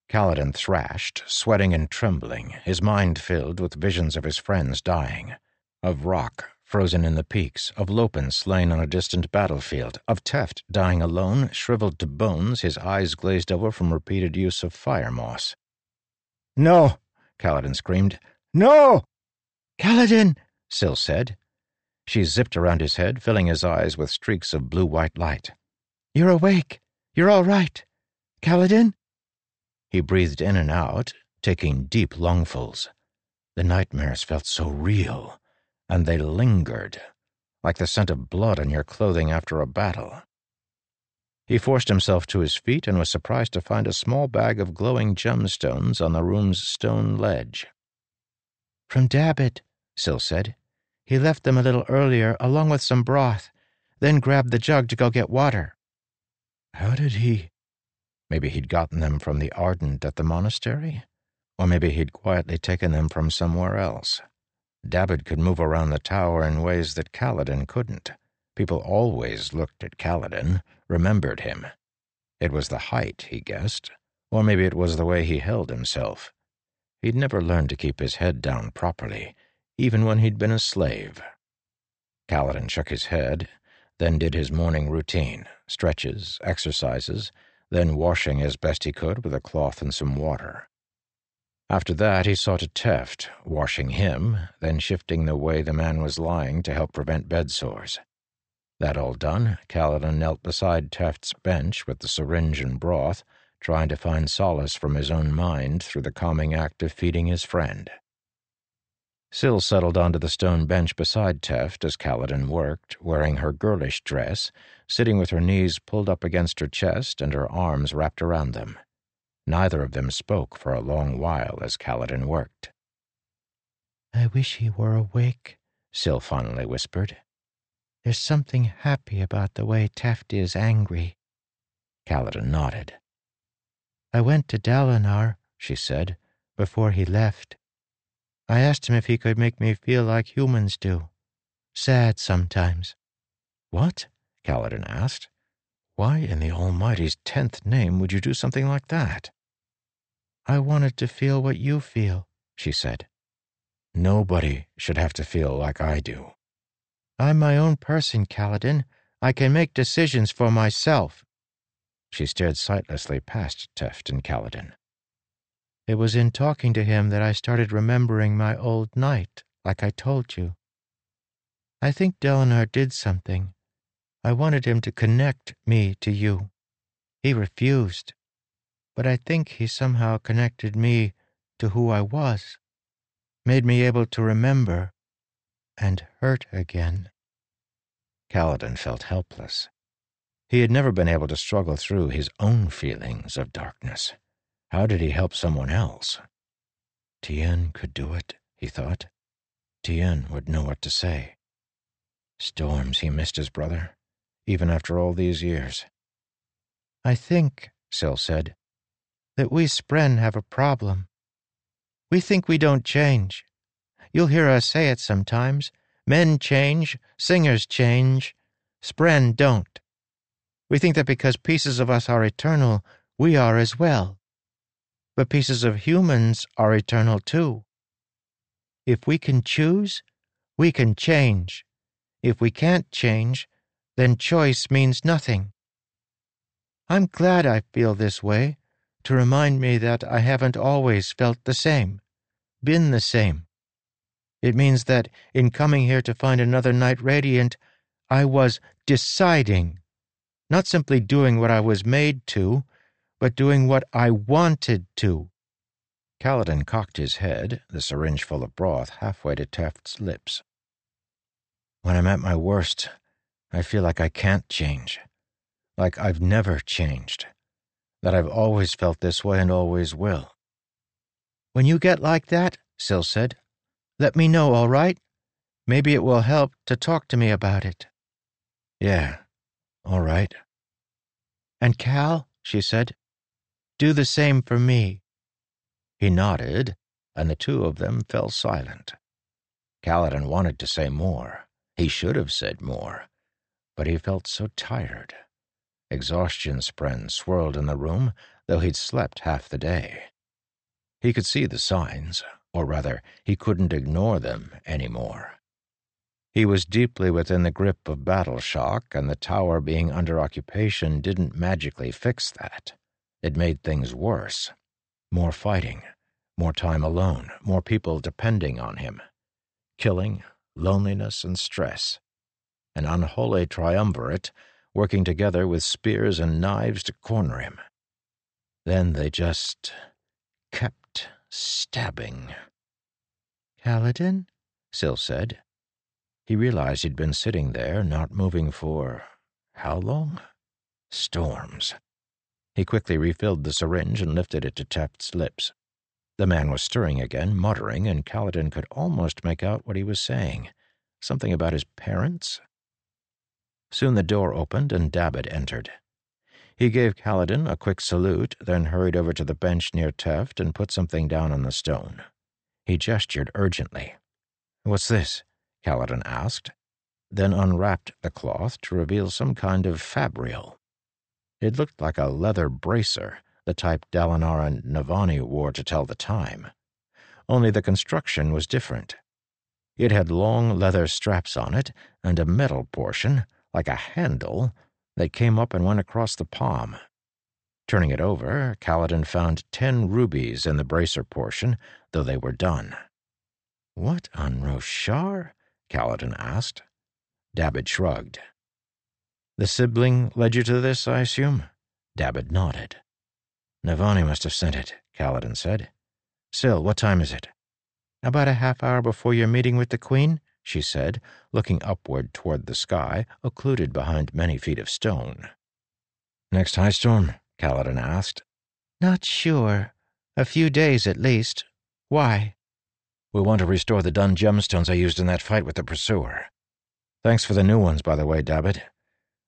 Kaladin thrashed, sweating and trembling, his mind filled with visions of his friends dying of Rock frozen in the peaks, of Lopen slain on a distant battlefield, of Teft dying alone, shriveled to bones, his eyes glazed over from repeated use of fire moss. No! Kaladin screamed. No! Kaladin! Syl said. She zipped around his head, filling his eyes with streaks of blue white light. You're awake. You're all right. Kaladin? He breathed in and out, taking deep lungfuls. The nightmares felt so real, and they lingered, like the scent of blood on your clothing after a battle. He forced himself to his feet and was surprised to find a small bag of glowing gemstones on the room's stone ledge. From Dabbid, Syl said. He left them a little earlier, along with some broth, then grabbed the jug to go get water. How did he? Maybe he'd gotten them from the Ardent at the monastery? Or maybe he'd quietly taken them from somewhere else. Dabbid could move around the tower in ways that Kaladin couldn't. People always looked at Kaladin, remembered him. It was the height, he guessed, or maybe it was the way he held himself. He'd never learned to keep his head down properly, even when he'd been a slave. Kaladin shook his head, then did his morning routine stretches, exercises, then washing as best he could with a cloth and some water. After that, he saw to Teft, washing him, then shifting the way the man was lying to help prevent bed sores. That all done, Kaladin knelt beside Teft's bench with the syringe and broth, trying to find solace from his own mind through the calming act of feeding his friend. Syl settled onto the stone bench beside Teft as Kaladin worked, wearing her girlish dress, sitting with her knees pulled up against her chest and her arms wrapped around them. Neither of them spoke for a long while as Kaladin worked. I wish he were awake, Syl finally whispered. There's something happy about the way Teft is angry. Kaladin nodded. I went to Dalinar, she said, before he left. I asked him if he could make me feel like humans do. Sad sometimes. What? Kaladin asked. Why in the Almighty's tenth name would you do something like that? I wanted to feel what you feel, she said. Nobody should have to feel like I do. I'm my own person, Kaladin. I can make decisions for myself. She stared sightlessly past Teft and Kaladin. It was in talking to him that I started remembering my old knight, like I told you. I think Dalinar did something. I wanted him to connect me to you. He refused but I think he somehow connected me to who I was, made me able to remember and hurt again. Kaladin felt helpless. He had never been able to struggle through his own feelings of darkness. How did he help someone else? Tien could do it, he thought. Tien would know what to say. Storms, he missed his brother, even after all these years. I think, Syl said, that we Spren have a problem. We think we don't change. You'll hear us say it sometimes. Men change, singers change, Spren don't. We think that because pieces of us are eternal, we are as well. But pieces of humans are eternal too. If we can choose, we can change. If we can't change, then choice means nothing. I'm glad I feel this way to remind me that I haven't always felt the same, been the same. It means that in coming here to find another Knight Radiant, I was deciding, not simply doing what I was made to, but doing what I wanted to. Kaladin cocked his head, the syringe full of broth halfway to Teft's lips. When I'm at my worst, I feel like I can't change, like I've never changed that I've always felt this way and always will. When you get like that, Syl said, let me know, all right? Maybe it will help to talk to me about it. Yeah, all right. And Kal, she said, do the same for me. He nodded, and the two of them fell silent. Kaladin wanted to say more. He should have said more, but he felt so tired. Exhaustion spren swirled in the room, though he'd slept half the day. He could see the signs, or rather, he couldn't ignore them any more. He was deeply within the grip of battle shock, and the tower being under occupation didn't magically fix that. It made things worse. More fighting, more time alone, more people depending on him. Killing, loneliness, and stress. An unholy triumvirate working together with spears and knives to corner him. Then they just kept stabbing. Kaladin? Syl said. He realized he'd been sitting there, not moving for how long? Storms. He quickly refilled the syringe and lifted it to Teft's lips. The man was stirring again, muttering, and Kaladin could almost make out what he was saying. Something about his parents? Soon the door opened and Dabbid entered. He gave Kaladin a quick salute, then hurried over to the bench near Teft and put something down on the stone. He gestured urgently. What's this? Kaladin asked, then unwrapped the cloth to reveal some kind of fabrial. It looked like a leather bracer, the type Dalinar and Navani wore to tell the time. Only the construction was different. It had long leather straps on it and a metal portion, like a handle, that came up and went across the palm. Turning it over, Kaladin found ten rubies in the bracer portion, though they were done. What on Roshar? Kaladin asked. Dabbid shrugged. The sibling led you to this, I assume? Dabbid nodded. Navani must have sent it, Kaladin said. Syl, what time is it? About a half hour before your meeting with the Queen, she said, looking upward toward the sky, occluded behind many feet of stone. Next high storm? Kaladin asked. Not sure. A few days at least. Why? We want to restore the dun gemstones I used in that fight with the pursuer. Thanks for the new ones, by the way, Dabbid.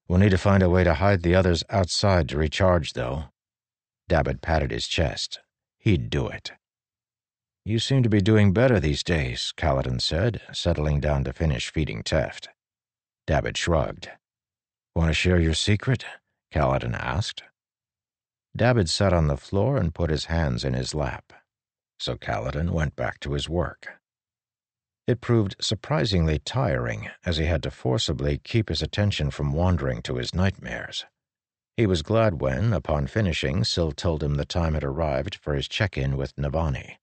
We'll need to find a way to hide the others outside to recharge, though. Dabbid patted his chest. He'd do it. You seem to be doing better these days, Kaladin said, settling down to finish feeding Teft. Dabbid shrugged. Want to share your secret? Kaladin asked. Dabbid sat on the floor and put his hands in his lap so Kaladin went back to his work. It proved surprisingly tiring, as he had to forcibly keep his attention from wandering to his nightmares. He was glad when, upon finishing, Syl told him the time had arrived for his check-in with Navani.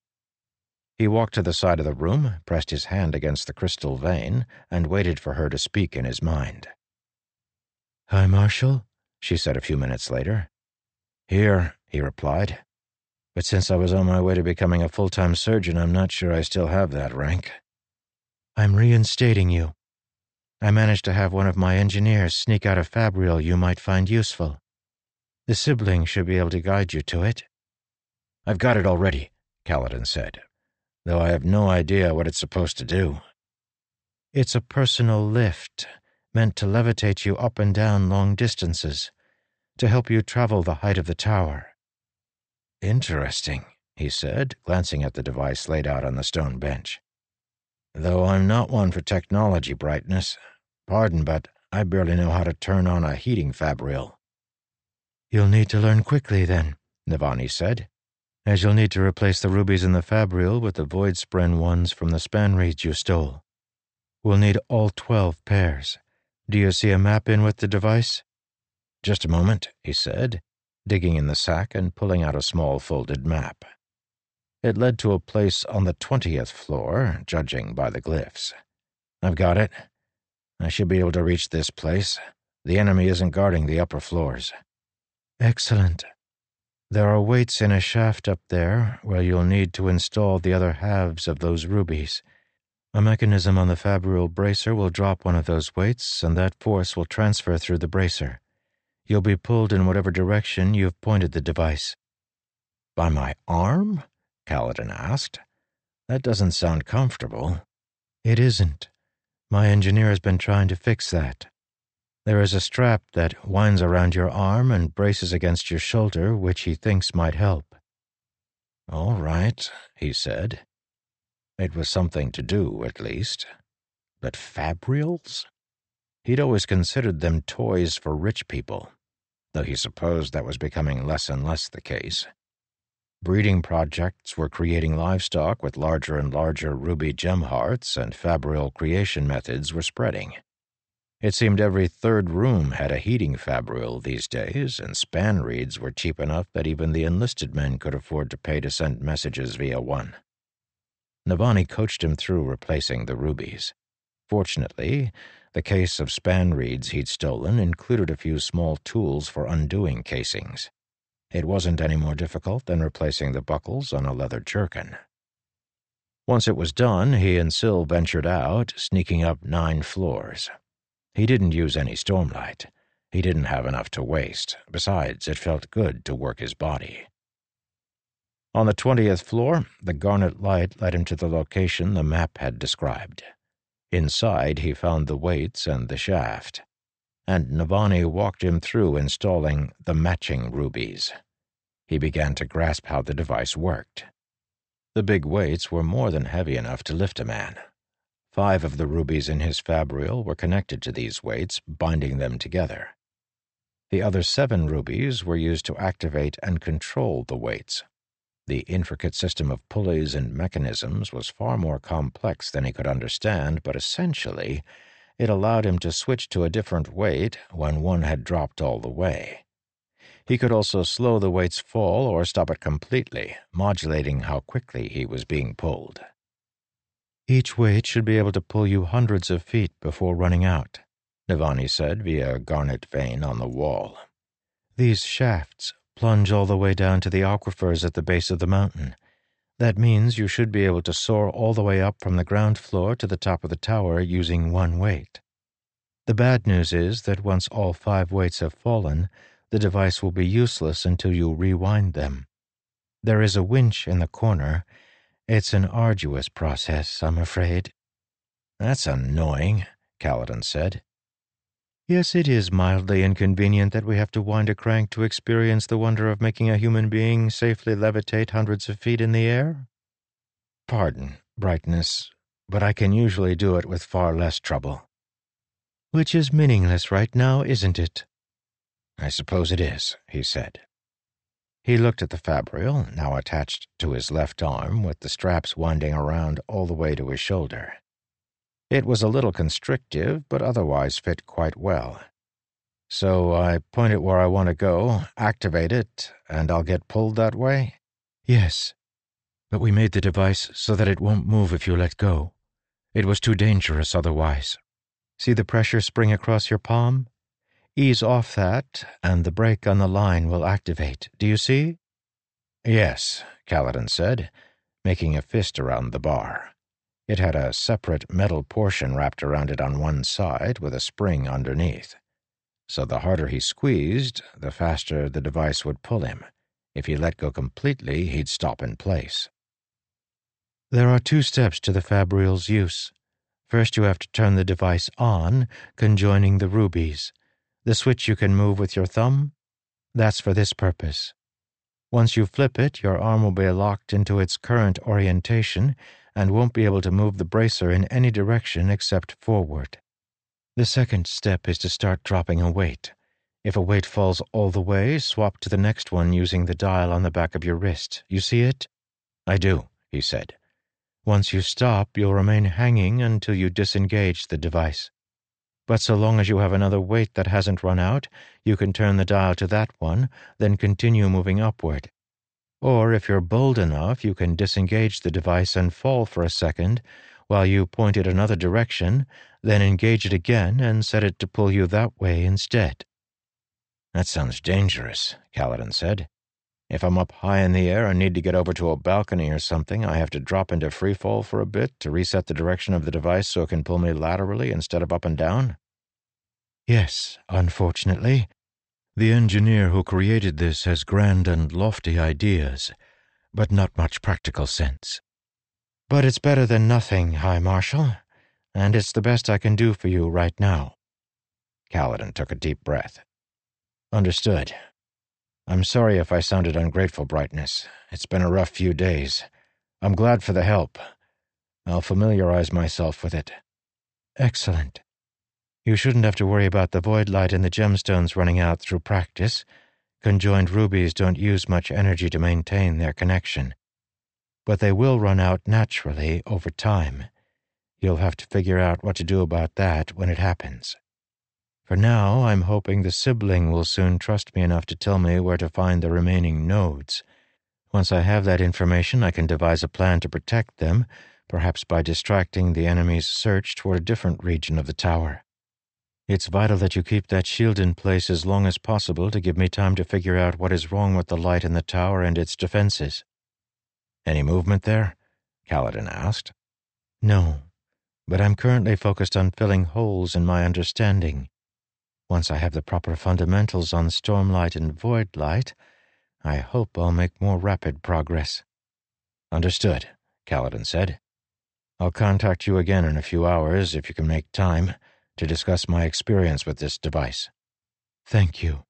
He walked to the side of the room, pressed his hand against the crystal vein, and waited for her to speak in his mind. High Marshal, she said a few minutes later. Here, he replied but since I was on my way to becoming a full time surgeon, I'm not sure I still have that rank. I'm reinstating you. I managed to have one of my engineers sneak out a fabrial you might find useful. The sibling should be able to guide you to it. I've got it already, Kaladin said, though I have no idea what it's supposed to do. It's a personal lift, meant to levitate you up and down long distances, to help you travel the height of the tower. Interesting, he said, glancing at the device laid out on the stone bench. Though I'm not one for technology brightness, pardon, but I barely know how to turn on a heating fabrial. You'll need to learn quickly, then, Navani said, as you'll need to replace the rubies in the fabrial with the void spren ones from the span reeds you stole. We'll need all twelve pairs. Do you see a map in with the device? Just a moment, he said, digging in the sack and pulling out a small folded map. It led to a place on the 20th floor, judging by the glyphs. I've got it. I should be able to reach this place. The enemy isn't guarding the upper floors. Excellent. There are weights in a shaft up there where you'll need to install the other halves of those rubies. A mechanism on the fabrial bracer will drop one of those weights, and that force will transfer through the bracer. You'll be pulled in whatever direction you've pointed the device. By my arm? Kaladin asked. That doesn't sound comfortable. It isn't. My engineer has been trying to fix that. There is a strap that winds around your arm and braces against your shoulder, which he thinks might help. All right, he said. It was something to do, at least. But fabrials? He'd always considered them toys for rich people though he supposed that was becoming less and less the case. Breeding projects were creating livestock with larger and larger ruby gem hearts, and fabrial creation methods were spreading. It seemed every third room had a heating fabrial these days, and span reeds were cheap enough that even the enlisted men could afford to pay to send messages via one. Navani coached him through replacing the rubies. Fortunately, the case of span reeds he'd stolen included a few small tools for undoing casings. It wasn't any more difficult than replacing the buckles on a leather jerkin. Once it was done, he and Syl ventured out, sneaking up nine floors. He didn't use any stormlight. He didn't have enough to waste. Besides, it felt good to work his body. On the 20th floor, the garnet light led him to the location the map had described. Inside, he found the weights and the shaft, and Navani walked him through installing the matching rubies. He began to grasp how the device worked. The big weights were more than heavy enough to lift a man, Five of the rubies in his fabrial were connected to these weights, binding them together. The other seven rubies were used to activate and control the weights. The intricate system of pulleys and mechanisms was far more complex than he could understand, but essentially, it allowed him to switch to a different weight when one had dropped all the way. He could also slow the weight's fall or stop it completely, modulating how quickly he was being pulled. Each weight should be able to pull you hundreds of feet before running out, Navani said via a garnet vein on the wall. These shafts plunge all the way down to the aquifers at the base of the mountain. That means you should be able to soar all the way up from the ground floor to the top of the tower using one weight. The bad news is that once all five weights have fallen, the device will be useless until you rewind them. There is a winch in the corner it's an arduous process, I'm afraid. That's annoying, Kaladin said. Yes, it is mildly inconvenient that we have to wind a crank to experience the wonder of making a human being safely levitate hundreds of feet in the air. Pardon, brightness, but I can usually do it with far less trouble. Which is meaningless right now, isn't it? I suppose it is, he said. He looked at the fabrial, now attached to his left arm, with the straps winding around all the way to his shoulder. It was a little constrictive, but otherwise fit quite well. So I point it where I want to go, activate it, and I'll get pulled that way? Yes. But we made the device so that it won't move if you let go. It was too dangerous otherwise. See the pressure spring across your palm? Ease off that, and the brake on the line will activate. Do you see? Yes, Kaladin said, making a fist around the bar. It had a separate metal portion wrapped around it on one side with a spring underneath. So the harder he squeezed, the faster the device would pull him. If he let go completely, he'd stop in place. There are two steps to the Fabrial's use. First, you have to turn the device on, conjoining the rubies. The switch you can move with your thumb? That's for this purpose. Once you flip it, your arm will be locked into its current orientation and won't be able to move the bracer in any direction except forward. The second step is to start dropping a weight. If a weight falls all the way, swap to the next one using the dial on the back of your wrist. You see it? I do, he said. Once you stop, you'll remain hanging until you disengage the device. But so long as you have another weight that hasn't run out, you can turn the dial to that one, then continue moving upward. Or if you're bold enough, you can disengage the device and fall for a second while you point it another direction, then engage it again and set it to pull you that way instead. That sounds dangerous, Kaladin said. If I'm up high in the air and need to get over to a balcony or something, I have to drop into free fall for a bit to reset the direction of the device so it can pull me laterally instead of up and down? Yes, unfortunately. The engineer who created this has grand and lofty ideas, but not much practical sense. But it's better than nothing, High Marshal, and it's the best I can do for you right now. Kaladin took a deep breath. Understood. I'm sorry if I sounded ungrateful, Brightness. It's been a rough few days. I'm glad for the help. I'll familiarize myself with it. Excellent. You shouldn't have to worry about the void light and the gemstones running out through practice. Conjoined rubies don't use much energy to maintain their connection, but they will run out naturally over time. You'll have to figure out what to do about that when it happens. For now, I'm hoping the sibling will soon trust me enough to tell me where to find the remaining nodes. Once I have that information, I can devise a plan to protect them, perhaps by distracting the enemy's search toward a different region of the tower. It's vital that you keep that shield in place as long as possible to give me time to figure out what is wrong with the light in the tower and its defenses. Any movement there? Kaladin asked. No, but I'm currently focused on filling holes in my understanding. Once I have the proper fundamentals on stormlight and void light, I hope I'll make more rapid progress. Understood, Kaladin said. I'll contact you again in a few hours if you can make time to discuss my experience with this device. Thank you.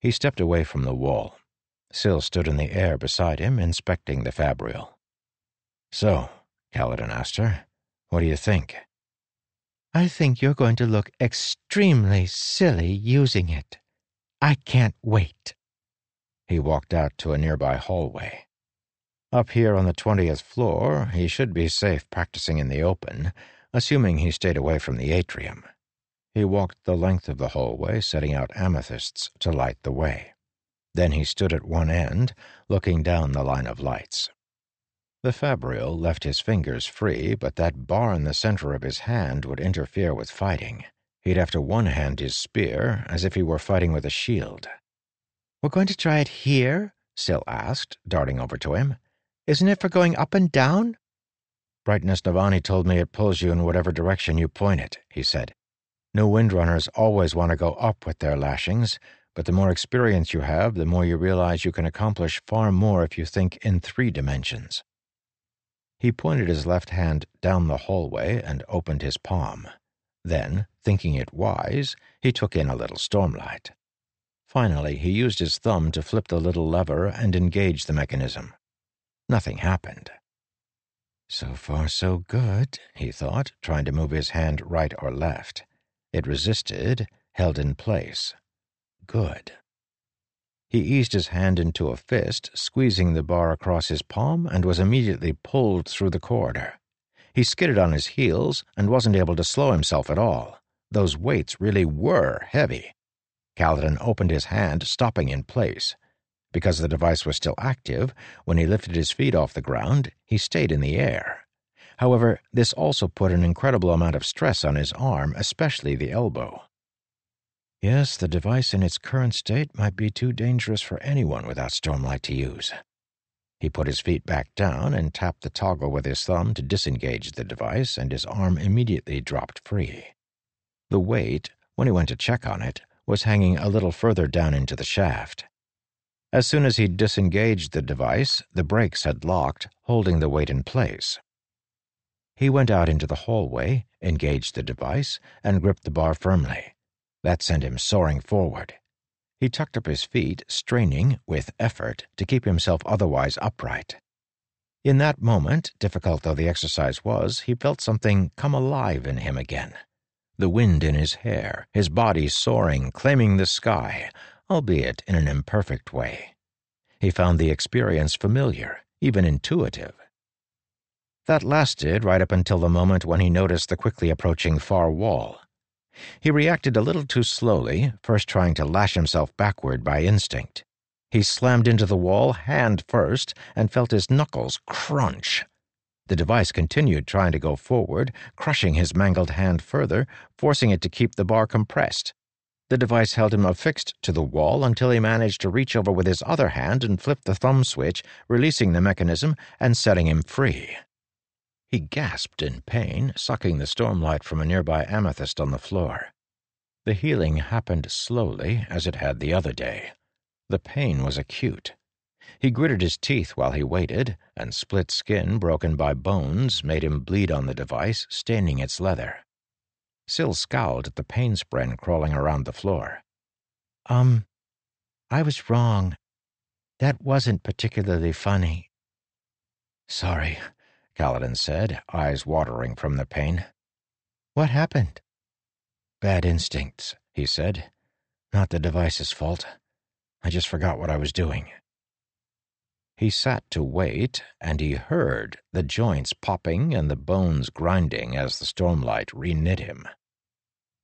He stepped away from the wall. Syl stood in the air beside him, inspecting the fabrial. So, Kaladin asked her, what do you think? I think you're going to look extremely silly using it. I can't wait. He walked out to a nearby hallway. Up here on the 20th floor, he should be safe practicing in the open, assuming he stayed away from the atrium. He walked the length of the hallway, setting out amethysts to light the way. Then he stood at one end, looking down the line of lights. The fabrial left his fingers free, but that bar in the center of his hand would interfere with fighting. He'd have to one hand his spear, as if he were fighting with a shield. We're going to try it here? Syl asked, darting over to him. Isn't it for going up and down? Brightness Navani told me it pulls you in whatever direction you point it, he said. New windrunners always want to go up with their lashings, but the more experience you have, the more you realize you can accomplish far more if you think in three dimensions. He pointed his left hand down the hallway and opened his palm. Then, thinking it wise, he took in a little stormlight. Finally, he used his thumb to flip the little lever and engage the mechanism. Nothing happened. So far, so good, he thought, trying to move his hand right or left. It resisted, held in place. Good. He eased his hand into a fist, squeezing the bar across his palm, and was immediately pulled through the corridor. He skidded on his heels and wasn't able to slow himself at all. Those weights really were heavy. Kaladin opened his hand, stopping in place. Because the device was still active, when he lifted his feet off the ground, he stayed in the air. However, this also put an incredible amount of stress on his arm, especially the elbow. Yes, the device in its current state might be too dangerous for anyone without Stormlight to use. He put his feet back down and tapped the toggle with his thumb to disengage the device, and his arm immediately dropped free. The weight, when he went to check on it, was hanging a little further down into the shaft. As soon as he disengaged the device, the brakes had locked, holding the weight in place. He went out into the hallway, engaged the device, and gripped the bar firmly. That sent him soaring forward. He tucked up his feet, straining, with effort, to keep himself otherwise upright. In that moment, difficult though the exercise was, he felt something come alive in him again. The wind in his hair, his body soaring, claiming the sky, albeit in an imperfect way. He found the experience familiar, even intuitive. That lasted right up until the moment when he noticed the quickly approaching far wall. He reacted a little too slowly, first trying to lash himself backward by instinct. He slammed into the wall, hand first, and felt his knuckles crunch. The device continued trying to go forward, crushing his mangled hand further, forcing it to keep the bar compressed. The device held him affixed to the wall until he managed to reach over with his other hand and flip the thumb switch, releasing the mechanism and setting him free. He gasped in pain, sucking the stormlight from a nearby amethyst on the floor. The healing happened slowly, as it had the other day. The pain was acute. He gritted his teeth while he waited, and split skin broken by bones made him bleed on the device, staining its leather. Syl scowled at the pain spren crawling around the floor. Um, I was wrong. That wasn't particularly funny. Sorry, Kaladin said, eyes watering from the pain. What happened? Bad instincts, he said. Not the device's fault. I just forgot what I was doing. He sat to wait, and he heard the joints popping and the bones grinding as the stormlight reknit him.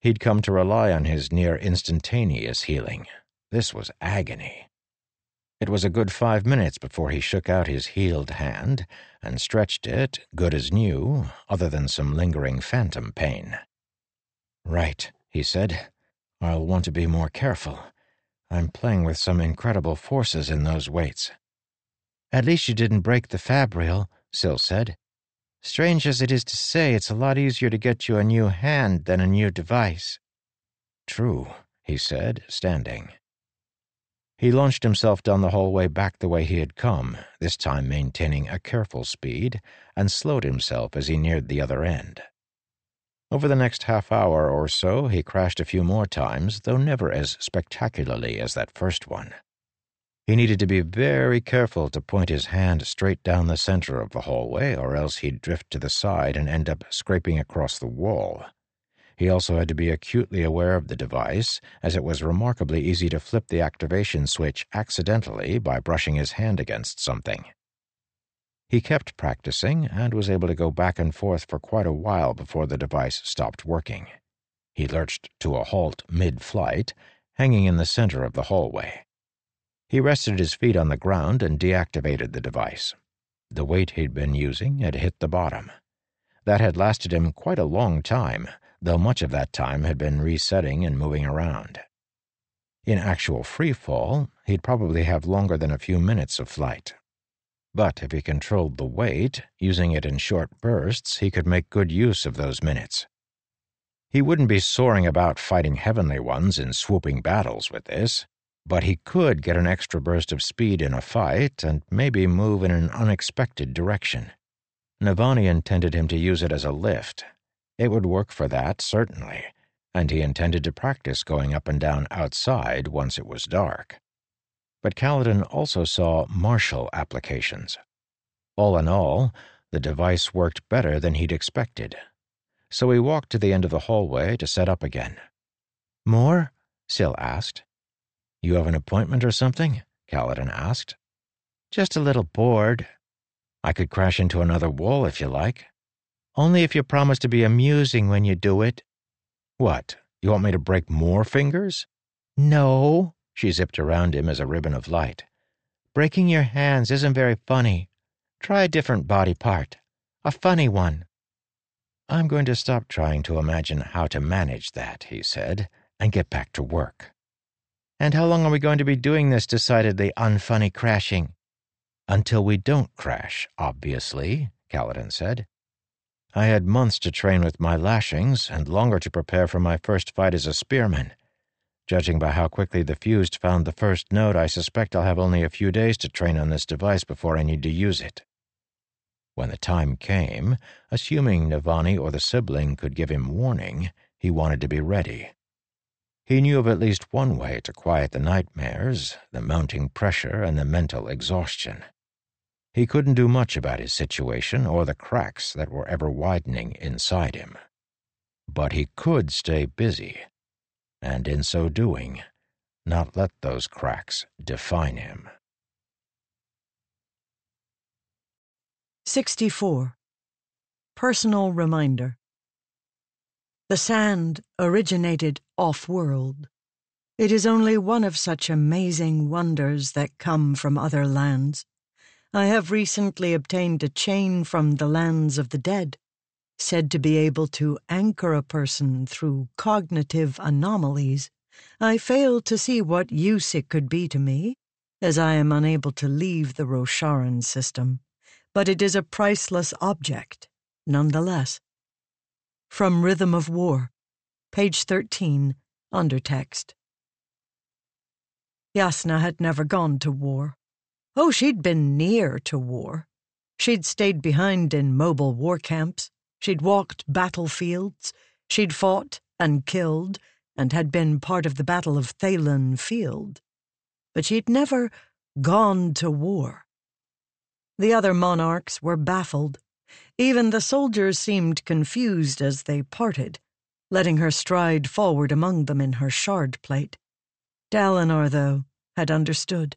He'd come to rely on his near instantaneous healing. This was agony. It was a good five minutes before he shook out his healed hand and stretched it, good as new, other than some lingering phantom pain. Right, he said. I'll want to be more careful. I'm playing with some incredible forces in those weights. At least you didn't break the fabrial, Syl said. Strange as it is to say, it's a lot easier to get you a new hand than a new device. True, he said, standing. He launched himself down the hallway back the way he had come, this time maintaining a careful speed, and slowed himself as he neared the other end. Over the next half hour or so, he crashed a few more times, though never as spectacularly as that first one. He needed to be very careful to point his hand straight down the center of the hallway, or else he'd drift to the side and end up scraping across the wall. He also had to be acutely aware of the device, as it was remarkably easy to flip the activation switch accidentally by brushing his hand against something. He kept practicing and was able to go back and forth for quite a while before the device stopped working. He lurched to a halt mid flight, hanging in the center of the hallway. He rested his feet on the ground and deactivated the device. The weight he'd been using had hit the bottom. That had lasted him quite a long time, though much of that time had been resetting and moving around. In actual free fall, he'd probably have longer than a few minutes of flight. But if he controlled the weight, using it in short bursts, he could make good use of those minutes. He wouldn't be soaring about fighting heavenly ones in swooping battles with this but he could get an extra burst of speed in a fight and maybe move in an unexpected direction. Navani intended him to use it as a lift. It would work for that, certainly, and he intended to practice going up and down outside once it was dark. But Kaladin also saw martial applications. All in all, the device worked better than he'd expected. So he walked to the end of the hallway to set up again. More? Syl asked. You have an appointment or something? Kaladin asked. Just a little bored. I could crash into another wall if you like. Only if you promise to be amusing when you do it. What? You want me to break more fingers? No, she zipped around him as a ribbon of light. Breaking your hands isn't very funny. Try a different body part. A funny one. I'm going to stop trying to imagine how to manage that, he said, and get back to work. And how long are we going to be doing this decidedly unfunny crashing? Until we don't crash, obviously, Kaladin said. I had months to train with my lashings and longer to prepare for my first fight as a spearman. Judging by how quickly the fused found the first note, I suspect I'll have only a few days to train on this device before I need to use it. When the time came, assuming Navani or the sibling could give him warning, he wanted to be ready. He knew of at least one way to quiet the nightmares, the mounting pressure, and the mental exhaustion. He couldn't do much about his situation or the cracks that were ever widening inside him. But he could stay busy, and in so doing, not let those cracks define him. 64. Personal Reminder the sand originated off-world. It is only one of such amazing wonders that come from other lands. I have recently obtained a chain from the lands of the dead, said to be able to anchor a person through cognitive anomalies. I fail to see what use it could be to me, as I am unable to leave the Rosharan system, but it is a priceless object, nonetheless. From Rhythm of War, page 13, undertext. Jasnah had never gone to war. Oh, she'd been near to war. She'd stayed behind in mobile war camps. She'd walked battlefields. She'd fought and killed and had been part of the Battle of Thaylen Field. But she'd never gone to war. The other monarchs were baffled. Even the soldiers seemed confused as they parted, letting her stride forward among them in her shard plate. Dalinar, though, had understood.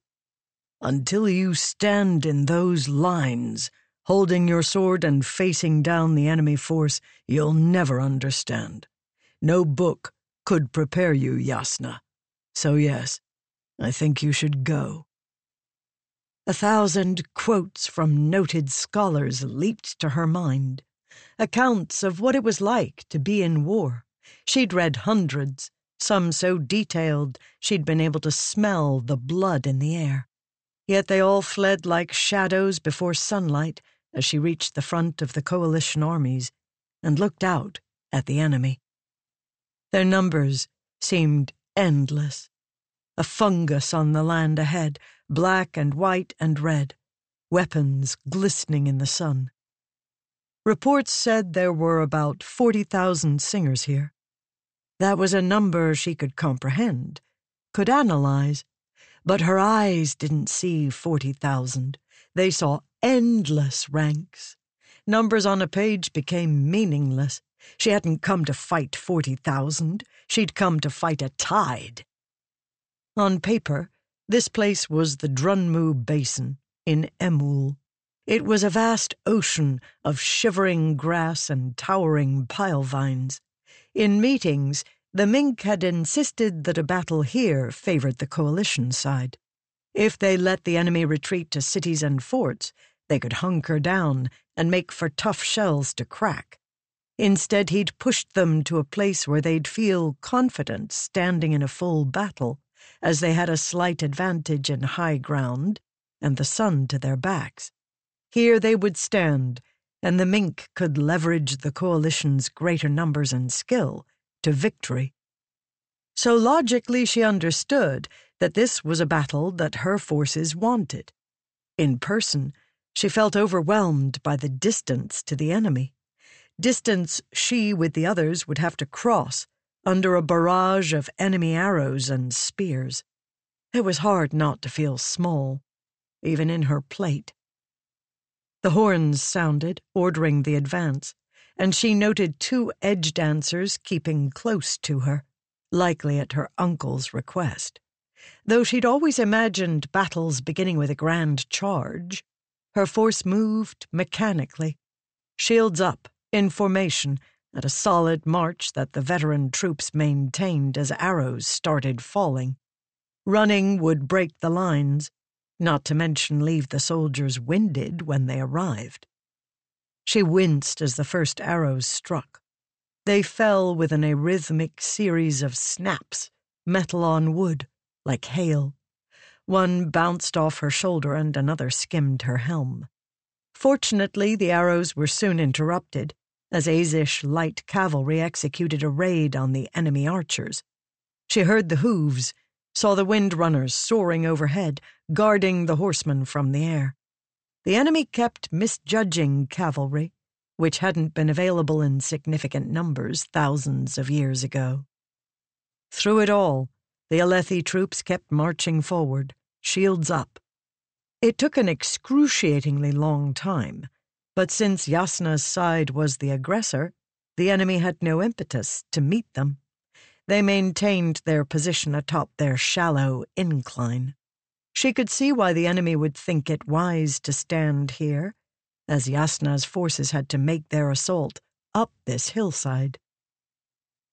Until you stand in those lines, holding your sword and facing down the enemy force, you'll never understand. No book could prepare you, Jasnah. So, yes, I think you should go. A thousand quotes from noted scholars leaped to her mind, accounts of what it was like to be in war. She'd read hundreds, some so detailed she'd been able to smell the blood in the air. Yet they all fled like shadows before sunlight as she reached the front of the coalition armies and looked out at the enemy. Their numbers seemed endless. A fungus on the land ahead, black and white and red, weapons glistening in the sun. Reports said there were about 40,000 singers here. That was a number she could comprehend, could analyze, but her eyes didn't see 40,000. They saw endless ranks. Numbers on a page became meaningless. She hadn't come to fight 40,000, she'd come to fight a tide. On paper, this place was the Drunmu Basin in Emul. It was a vast ocean of shivering grass and towering pile vines. In meetings, the Mink had insisted that a battle here favored the coalition side. If they let the enemy retreat to cities and forts, they could hunker down and make for tough shells to crack. Instead, he'd pushed them to a place where they'd feel confident standing in a full battle, as they had a slight advantage in high ground and the sun to their backs. Here they would stand, and the mink could leverage the coalition's greater numbers and skill to victory. So logically, she understood that this was a battle that her forces wanted. In person, she felt overwhelmed by the distance to the enemy. Distance she, with the others, would have to cross under a barrage of enemy arrows and spears. It was hard not to feel small, even in her plate. The horns sounded, ordering the advance, and she noted two edge dancers keeping close to her, likely at her uncle's request. Though she'd always imagined battles beginning with a grand charge, her force moved mechanically, shields up, in formation, at a solid march that the veteran troops maintained as arrows started falling. Running would break the lines, not to mention leave the soldiers winded when they arrived. She winced as the first arrows struck. They fell with an arrhythmic series of snaps, metal on wood, like hail. One bounced off her shoulder and another skimmed her helm. Fortunately, the arrows were soon interrupted as Azish light cavalry executed a raid on the enemy archers. She heard the hooves, saw the wind runners soaring overhead, guarding the horsemen from the air. The enemy kept misjudging cavalry, which hadn't been available in significant numbers thousands of years ago. Through it all, the Alethi troops kept marching forward, shields up. It took an excruciatingly long time, but since Jasnah's side was the aggressor, the enemy had no impetus to meet them. They maintained their position atop their shallow incline. She could see why the enemy would think it wise to stand here, as Jasnah's forces had to make their assault up this hillside.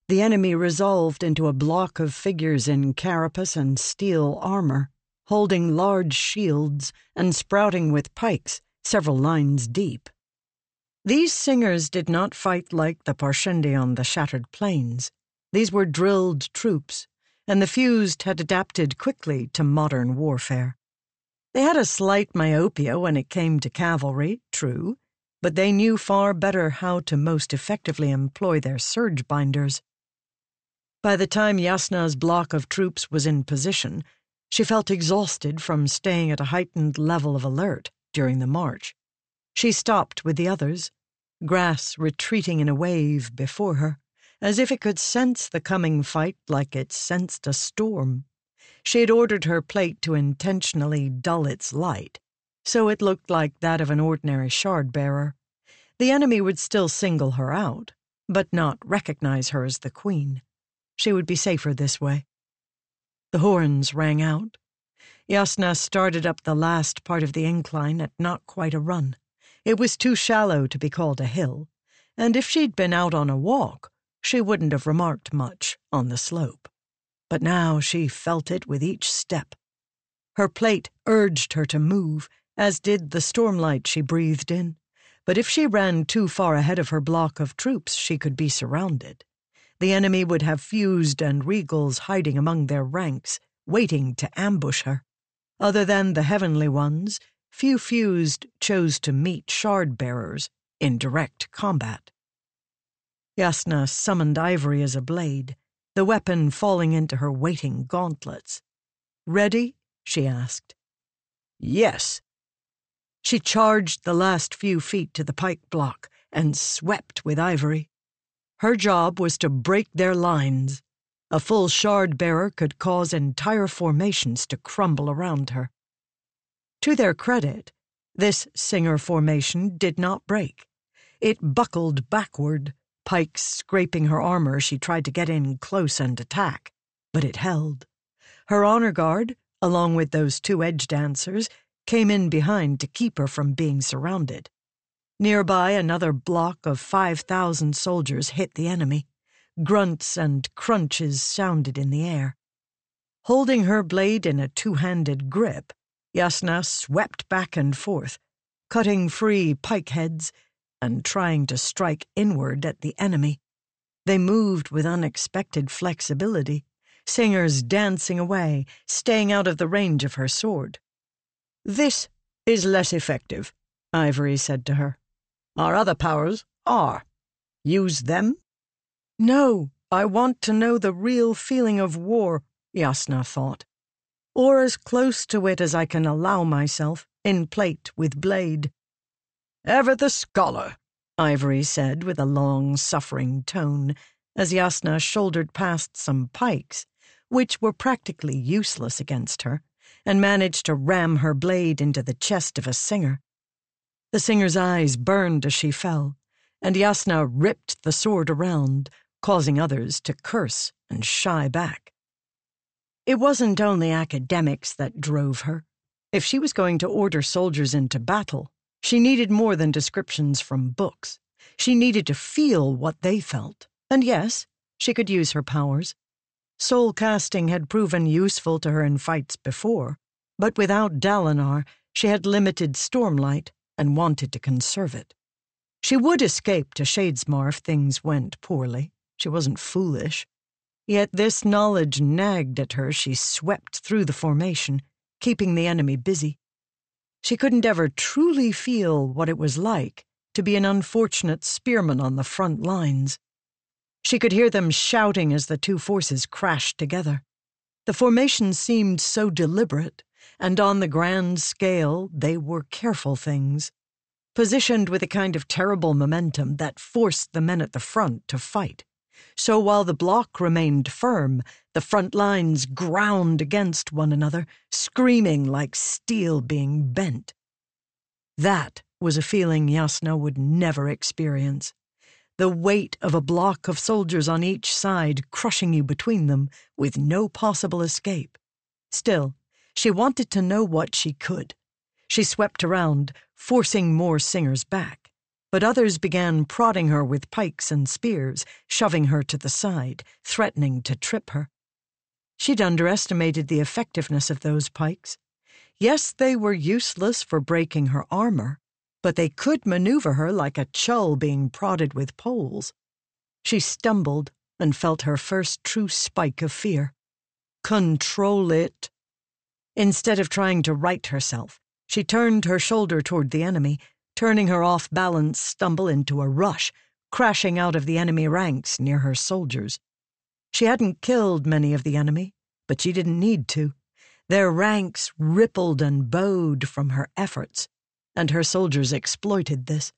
The enemy resolved into a block of figures in carapace and steel armor, holding large shields and sprouting with pikes several lines deep. These singers did not fight like the Parshendi on the shattered plains. These were drilled troops, and the fused had adapted quickly to modern warfare. They had a slight myopia when it came to cavalry, true, but they knew far better how to most effectively employ their surge binders. By the time Jasnah's block of troops was in position, she felt exhausted from staying at a heightened level of alert during the march. She stopped with the others, grass retreating in a wave before her, as if it could sense the coming fight like it sensed a storm. She had ordered her plate to intentionally dull its light, so it looked like that of an ordinary shard bearer. The enemy would still single her out, but not recognize her as the queen. She would be safer this way. The horns rang out. Jasnah started up the last part of the incline at not quite a run. It was too shallow to be called a hill, and if she'd been out on a walk, she wouldn't have remarked much on the slope. But now she felt it with each step. Her plate urged her to move, as did the stormlight she breathed in. But if she ran too far ahead of her block of troops, she could be surrounded. The enemy would have fused and regals hiding among their ranks, waiting to ambush her. Other than the heavenly ones, few fused chose to meet shard bearers in direct combat. Jasnah summoned ivory as a blade, the weapon falling into her waiting gauntlets. Ready? she asked. Yes. She charged the last few feet to the pike block and swept with ivory. Her job was to break their lines. A full shard bearer could cause entire formations to crumble around her. To their credit, this Singer formation did not break. It buckled backward, pikes scraping her armor she tried to get in close and attack, but it held. Her honor guard, along with those two edge dancers, came in behind to keep her from being surrounded. Nearby, another block of 5,000 soldiers hit the enemy. Grunts and crunches sounded in the air. Holding her blade in a two handed grip, Jasnah swept back and forth, cutting free pike heads and trying to strike inward at the enemy. They moved with unexpected flexibility, singers dancing away, staying out of the range of her sword. This is less effective, Ivory said to her. Our other powers are. Use them? No, I want to know the real feeling of war, Jasnah thought. Or as close to it as I can allow myself, in plate with blade. Ever the scholar, Ivory said with a long, suffering tone, as Jasnah shouldered past some pikes which were practically useless against her, and managed to ram her blade into the chest of a singer. The singer's eyes burned as she fell, and Jasnah ripped the sword around, causing others to curse and shy back. It wasn't only academics that drove her. If she was going to order soldiers into battle, she needed more than descriptions from books. She needed to feel what they felt. And yes, she could use her powers. Soul casting had proven useful to her in fights before, but without Dalinar, she had limited stormlight and wanted to conserve it. She would escape to Shadesmar if things went poorly. She wasn't foolish. Yet this knowledge nagged at her as she swept through the formation, keeping the enemy busy. She couldn't ever truly feel what it was like to be an unfortunate spearman on the front lines. She could hear them shouting as the two forces crashed together. The formation seemed so deliberate, and on the grand scale, they were careful things, positioned with a kind of terrible momentum that forced the men at the front to fight. So while the block remained firm, the front lines ground against one another, screaming like steel being bent. That was a feeling Jasnah would never experience the weight of a block of soldiers on each side crushing you between them with no possible escape. Still, she wanted to know what she could. She swept around, forcing more singers back, but others began prodding her with pikes and spears, shoving her to the side, threatening to trip her. She'd underestimated the effectiveness of those pikes. Yes, they were useless for breaking her armor, but they could maneuver her like a chull being prodded with poles. She stumbled and felt her first true spike of fear. Control it. Instead of trying to right herself, she turned her shoulder toward the enemy, turning her off balance stumble into a rush, crashing out of the enemy ranks near her soldiers. She hadn't killed many of the enemy, but she didn't need to. Their ranks rippled and bowed from her efforts and her soldiers exploited this.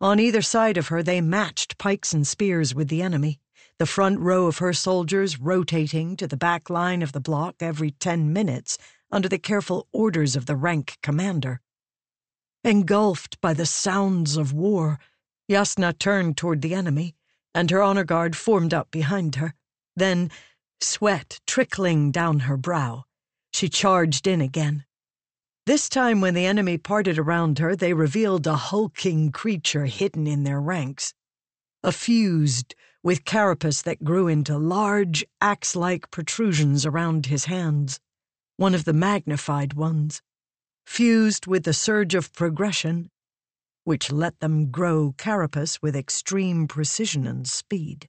On either side of her, they matched pikes and spears with the enemy, the front row of her soldiers rotating to the back line of the block every ten minutes under the careful orders of the rank commander. Engulfed by the sounds of war, Jasnah turned toward the enemy, and her honor guard formed up behind her. Then, sweat trickling down her brow, She charged in again. This time, when the enemy parted around her, they revealed a hulking creature hidden in their ranks. A fused, with carapace that grew into large, axe like protrusions around his hands, one of the magnified ones, fused with the surge of progression, which let them grow carapace with extreme precision and speed.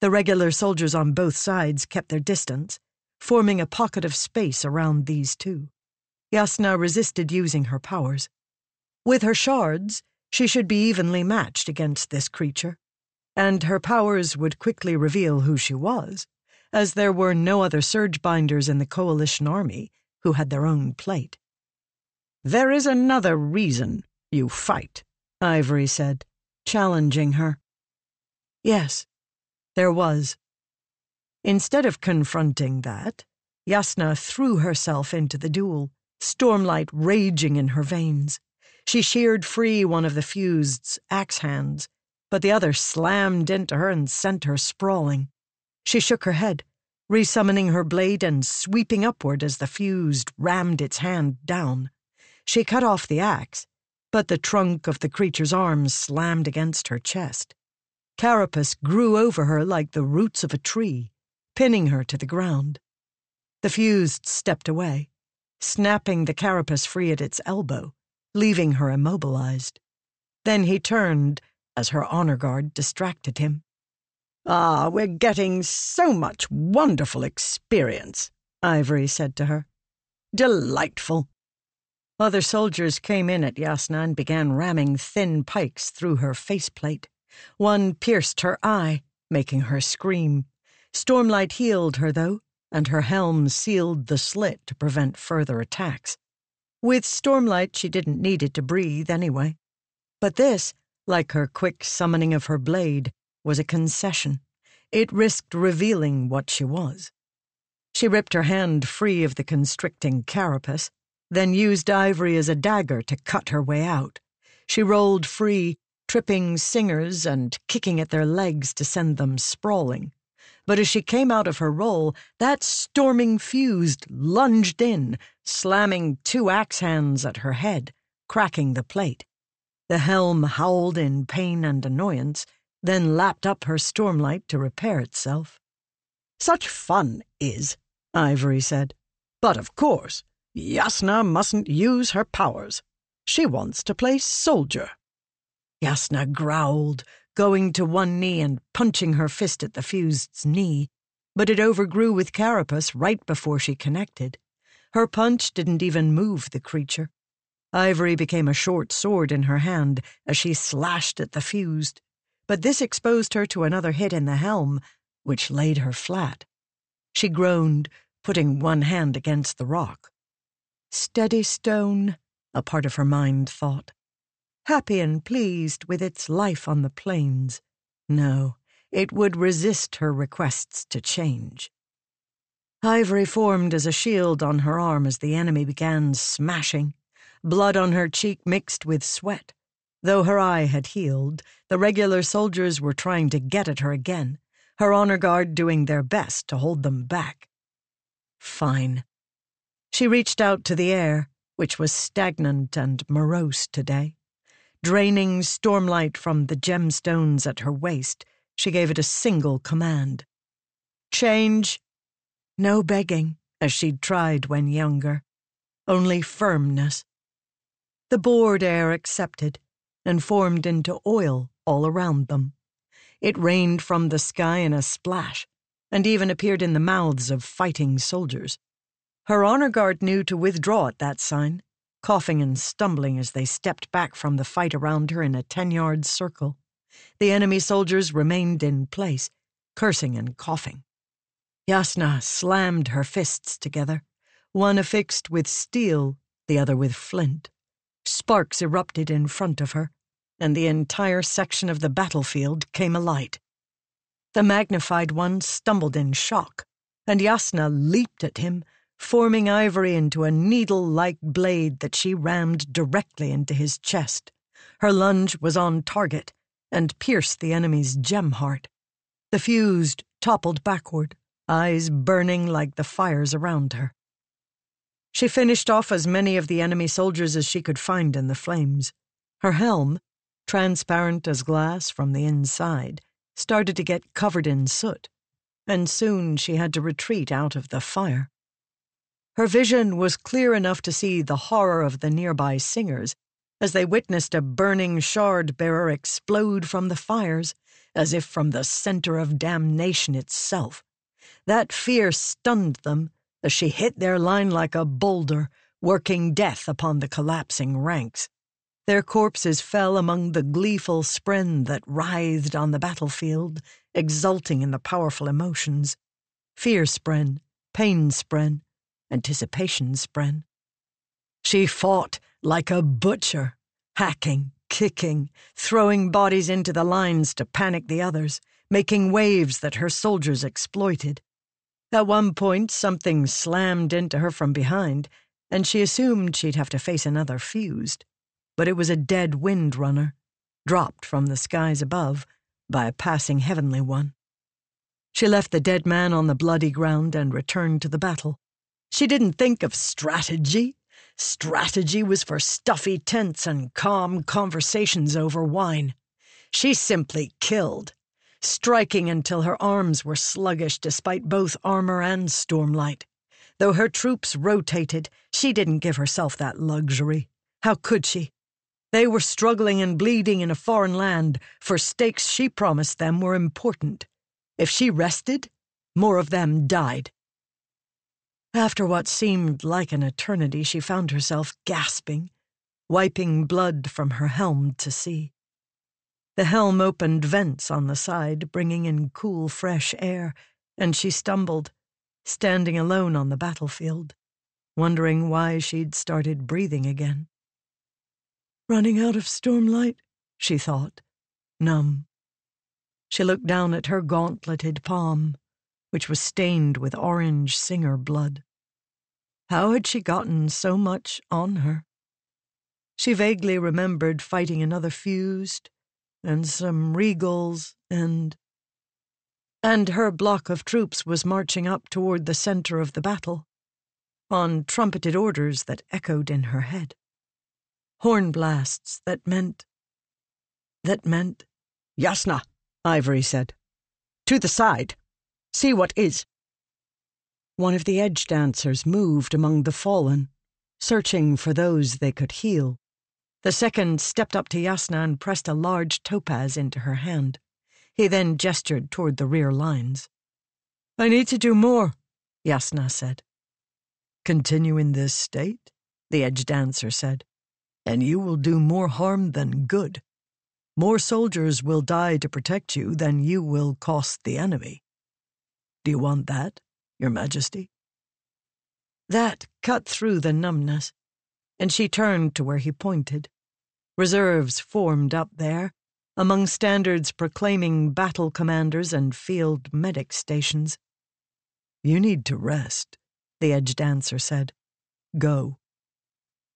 The regular soldiers on both sides kept their distance, forming a pocket of space around these two. Jasnah resisted using her powers. With her shards, she should be evenly matched against this creature, and her powers would quickly reveal who she was, as there were no other surge binders in the Coalition army who had their own plate. There is another reason you fight, Ivory said, challenging her. Yes, there was. Instead of confronting that, Jasnah threw herself into the duel stormlight raging in her veins. She sheared free one of the fused's axe hands, but the other slammed into her and sent her sprawling. She shook her head, resummoning her blade and sweeping upward as the fused rammed its hand down. She cut off the axe, but the trunk of the creature's arms slammed against her chest. Carapace grew over her like the roots of a tree, pinning her to the ground. The fused stepped away snapping the carapace free at its elbow, leaving her immobilized. Then he turned as her honor guard distracted him. Ah, we're getting so much wonderful experience, Ivory said to her. Delightful. Other soldiers came in at Jasnah and began ramming thin pikes through her faceplate. One pierced her eye, making her scream. Stormlight healed her, though, and her helm sealed the slit to prevent further attacks. With Stormlight, she didn't need it to breathe anyway. But this, like her quick summoning of her blade, was a concession. It risked revealing what she was. She ripped her hand free of the constricting carapace, then used ivory as a dagger to cut her way out. She rolled free, tripping singers and kicking at their legs to send them sprawling but as she came out of her roll, that storming fused lunged in, slamming two axe hands at her head, cracking the plate. The helm howled in pain and annoyance, then lapped up her stormlight to repair itself. Such fun is, Ivory said. But of course, Jasnah mustn't use her powers. She wants to play soldier. Jasnah growled, going to one knee and punching her fist at the fused's knee, but it overgrew with carapace right before she connected. Her punch didn't even move the creature. Ivory became a short sword in her hand as she slashed at the fused, but this exposed her to another hit in the helm, which laid her flat. She groaned, putting one hand against the rock. Steady stone, a part of her mind thought happy and pleased with its life on the plains. No, it would resist her requests to change. Ivory formed as a shield on her arm as the enemy began smashing, blood on her cheek mixed with sweat. Though her eye had healed, the regular soldiers were trying to get at her again, her honor guard doing their best to hold them back. Fine. She reached out to the air, which was stagnant and morose today. Draining stormlight from the gemstones at her waist, she gave it a single command Change. No begging, as she'd tried when younger, only firmness. The bored air accepted and formed into oil all around them. It rained from the sky in a splash and even appeared in the mouths of fighting soldiers. Her honor guard knew to withdraw at that sign coughing and stumbling as they stepped back from the fight around her in a ten yard circle. The enemy soldiers remained in place, cursing and coughing. Jasnah slammed her fists together, one affixed with steel, the other with flint. Sparks erupted in front of her, and the entire section of the battlefield came alight. The magnified one stumbled in shock, and Jasnah leaped at him, forming ivory into a needle like blade that she rammed directly into his chest. Her lunge was on target and pierced the enemy's gem heart. The fused toppled backward, eyes burning like the fires around her. She finished off as many of the enemy soldiers as she could find in the flames. Her helm, transparent as glass from the inside, started to get covered in soot, and soon she had to retreat out of the fire. Her vision was clear enough to see the horror of the nearby singers as they witnessed a burning shard bearer explode from the fires, as if from the center of damnation itself. That fear stunned them as she hit their line like a boulder, working death upon the collapsing ranks. Their corpses fell among the gleeful spren that writhed on the battlefield, exulting in the powerful emotions fear spren, pain spren, anticipation spren. She fought like a butcher, hacking, kicking, throwing bodies into the lines to panic the others, making waves that her soldiers exploited. At one point, something slammed into her from behind, and she assumed she'd have to face another fused. But it was a dead wind runner, dropped from the skies above by a passing heavenly one. She left the dead man on the bloody ground and returned to the battle. She didn't think of strategy. Strategy was for stuffy tents and calm conversations over wine. She simply killed striking until her arms were sluggish despite both armor and stormlight. Though her troops rotated, she didn't give herself that luxury. How could she? They were struggling and bleeding in a foreign land, for stakes she promised them were important. If she rested, more of them died. After what seemed like an eternity, she found herself gasping, wiping blood from her helm to see. The helm opened vents on the side, bringing in cool, fresh air, and she stumbled, standing alone on the battlefield, wondering why she'd started breathing again. Running out of stormlight, she thought, numb. She looked down at her gauntleted palm, which was stained with orange singer blood. How had she gotten so much on her? She vaguely remembered fighting another fused, and some regals, and. And her block of troops was marching up toward the center of the battle, on trumpeted orders that echoed in her head. Horn blasts that meant. that meant. Jasnah, Ivory said. To the side. See what is. One of the edge dancers moved among the fallen, searching for those they could heal. The second stepped up to Jasnah and pressed a large topaz into her hand. He then gestured toward the rear lines. I need to do more, Jasnah said. Continue in this state, the edge dancer said, and you will do more harm than good. More soldiers will die to protect you than you will cost the enemy. Do you want that, Your Majesty? That cut through the numbness, and she turned to where he pointed. Reserves formed up there, among standards proclaiming battle commanders and field medic stations. You need to rest, the edge dancer said. Go.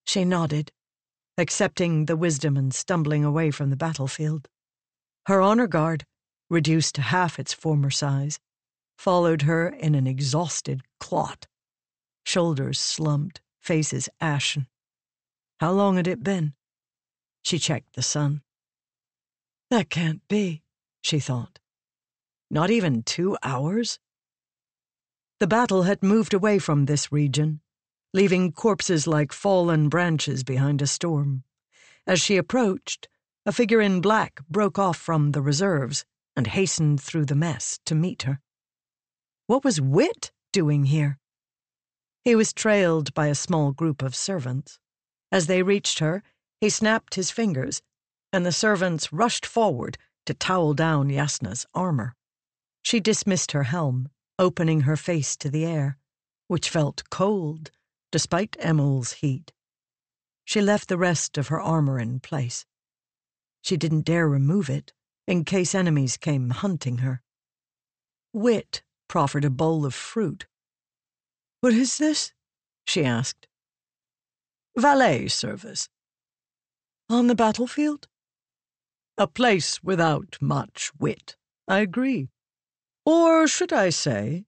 She nodded, accepting the wisdom and stumbling away from the battlefield. Her honor guard, reduced to half its former size, followed her in an exhausted clot. Shoulders slumped, faces ashen. How long had it been? She checked the sun. That can't be, she thought. Not even two hours? The battle had moved away from this region, leaving corpses like fallen branches behind a storm. As she approached, a figure in black broke off from the reserves and hastened through the mess to meet her. What was Wit doing here? He was trailed by a small group of servants. As they reached her, he snapped his fingers, and the servants rushed forward to towel down Jasnah's armor. She dismissed her helm, opening her face to the air, which felt cold despite Emul's heat. She left the rest of her armor in place. She didn't dare remove it in case enemies came hunting her. Wit proffered a bowl of fruit. What is this? she asked. Valet service, on the battlefield? A place without much wit, I agree. Or should I say,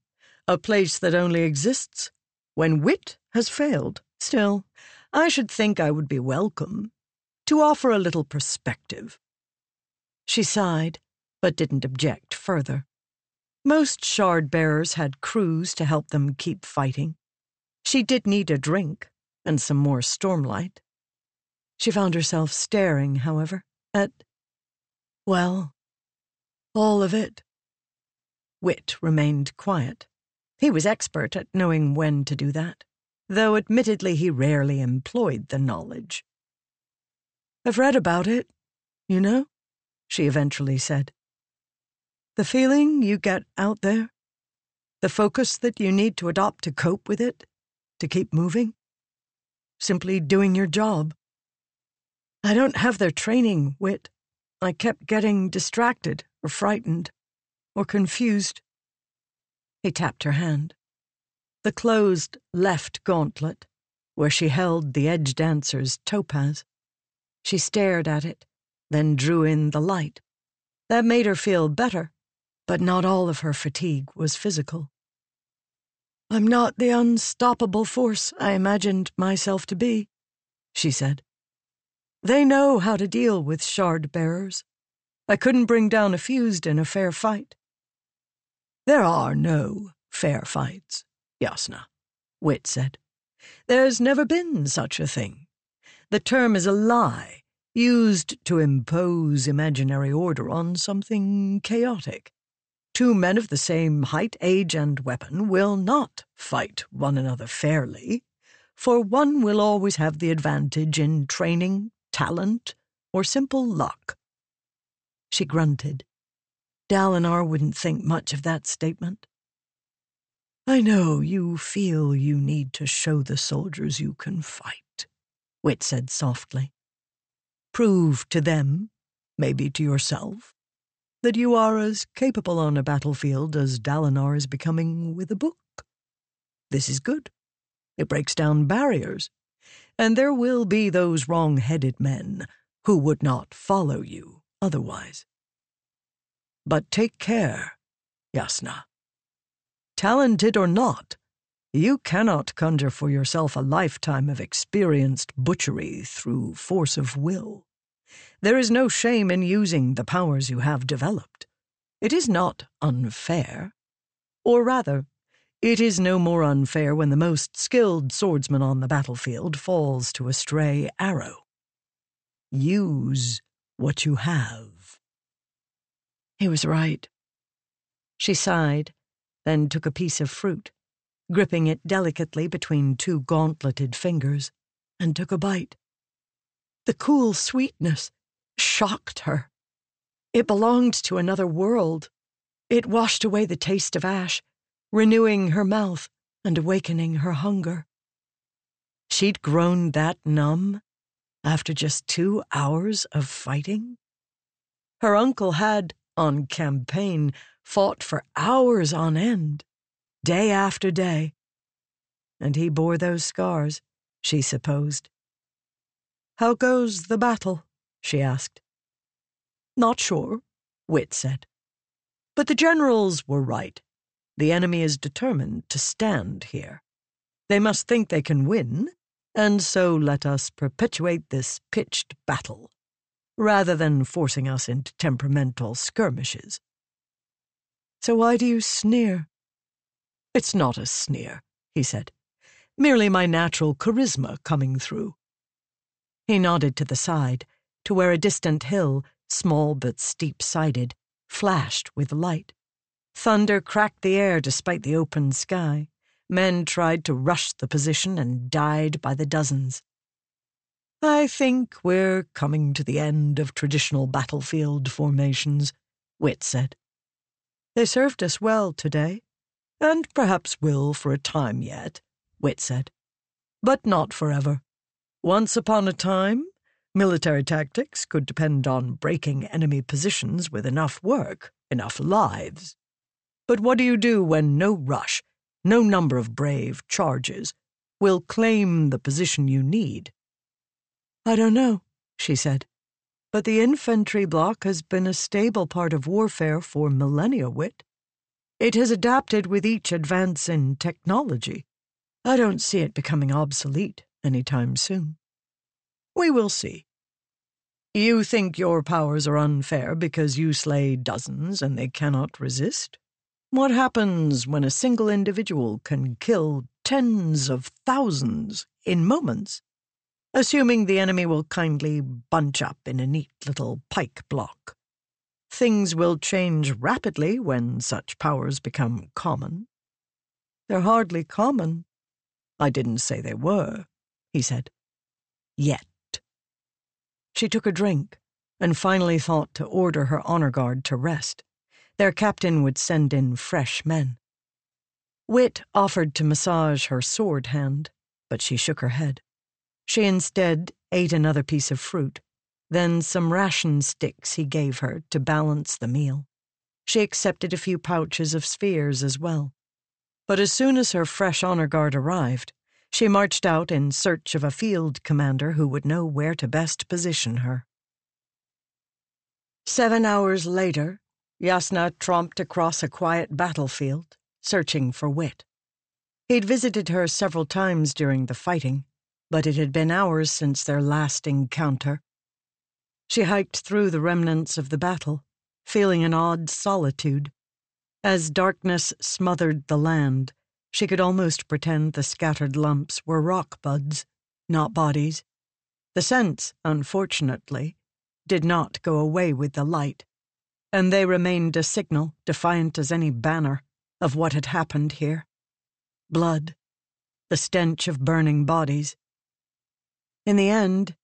a place that only exists when wit has failed. Still, I should think I would be welcome to offer a little perspective. She sighed, but didn't object further. Most shard bearers had crews to help them keep fighting. She did need a drink and some more stormlight. She found herself staring, however, at, well, all of it. Wit remained quiet. He was expert at knowing when to do that, though admittedly he rarely employed the knowledge. I've read about it, you know, she eventually said. The feeling you get out there, the focus that you need to adopt to cope with it, to keep moving, simply doing your job. I don't have their training, Wit. I kept getting distracted or frightened or confused. He tapped her hand. The closed left gauntlet, where she held the edge dancer's topaz. She stared at it, then drew in the light. That made her feel better, but not all of her fatigue was physical. I'm not the unstoppable force I imagined myself to be, she said. They know how to deal with shard bearers. I couldn't bring down a fused in a fair fight. There are no fair fights, Jasnah, Wit said. There's never been such a thing. The term is a lie, used to impose imaginary order on something chaotic. Two men of the same height, age, and weapon will not fight one another fairly, for one will always have the advantage in training, talent, or simple luck. She grunted. Dalinar wouldn't think much of that statement. I know you feel you need to show the soldiers you can fight, Wit said softly. Prove to them, maybe to yourself, that you are as capable on a battlefield as Dalinar is becoming with a book. This is good. It breaks down barriers, and there will be those wrong-headed men who would not follow you otherwise. But take care, Jasnah. Talented or not, you cannot conjure for yourself a lifetime of experienced butchery through force of will. There is no shame in using the powers you have developed. It is not unfair. Or rather, it is no more unfair when the most skilled swordsman on the battlefield falls to a stray arrow. Use what you have. He was right. She sighed, then took a piece of fruit, gripping it delicately between two gauntleted fingers, and took a bite. The cool sweetness shocked her. It belonged to another world. It washed away the taste of ash, renewing her mouth and awakening her hunger. She'd grown that numb after just two hours of fighting. Her uncle had, on campaign, fought for hours on end, day after day. And he bore those scars, she supposed. How goes the battle? She asked. Not sure, Wit said. But the generals were right. The enemy is determined to stand here. They must think they can win, and so let us perpetuate this pitched battle, rather than forcing us into temperamental skirmishes. So why do you sneer? It's not a sneer, he said. Merely my natural charisma coming through. He nodded to the side, to where a distant hill, small but steep-sided, flashed with light. Thunder cracked the air despite the open sky. Men tried to rush the position and died by the dozens. I think we're coming to the end of traditional battlefield formations, Wit said. They served us well today, and perhaps will for a time yet, Wit said. But not forever. Once upon a time, military tactics could depend on breaking enemy positions with enough work, enough lives. But what do you do when no rush, no number of brave charges, will claim the position you need? I don't know, she said. But the infantry block has been a stable part of warfare for millennia, Wit. It has adapted with each advance in technology. I don't see it becoming obsolete any time soon. We will see. You think your powers are unfair because you slay dozens and they cannot resist? What happens when a single individual can kill tens of thousands in moments? Assuming the enemy will kindly bunch up in a neat little pike block. Things will change rapidly when such powers become common. They're hardly common. I didn't say they were, he said. Yet. She took a drink and finally thought to order her honor guard to rest. Their captain would send in fresh men. Wit offered to massage her sword hand, but she shook her head. She instead ate another piece of fruit, then some ration sticks he gave her to balance the meal. She accepted a few pouches of spheres as well. But as soon as her fresh honor guard arrived, she marched out in search of a field commander who would know where to best position her. Seven hours later, Jasnah tromped across a quiet battlefield, searching for Wit. He'd visited her several times during the fighting, but it had been hours since their last encounter. She hiked through the remnants of the battle, feeling an odd solitude. As darkness smothered the land, she could almost pretend the scattered lumps were rock buds, not bodies. The sense, unfortunately, did not go away with the light, and they remained a signal, defiant as any banner, of what had happened here. Blood, the stench of burning bodies. In the end,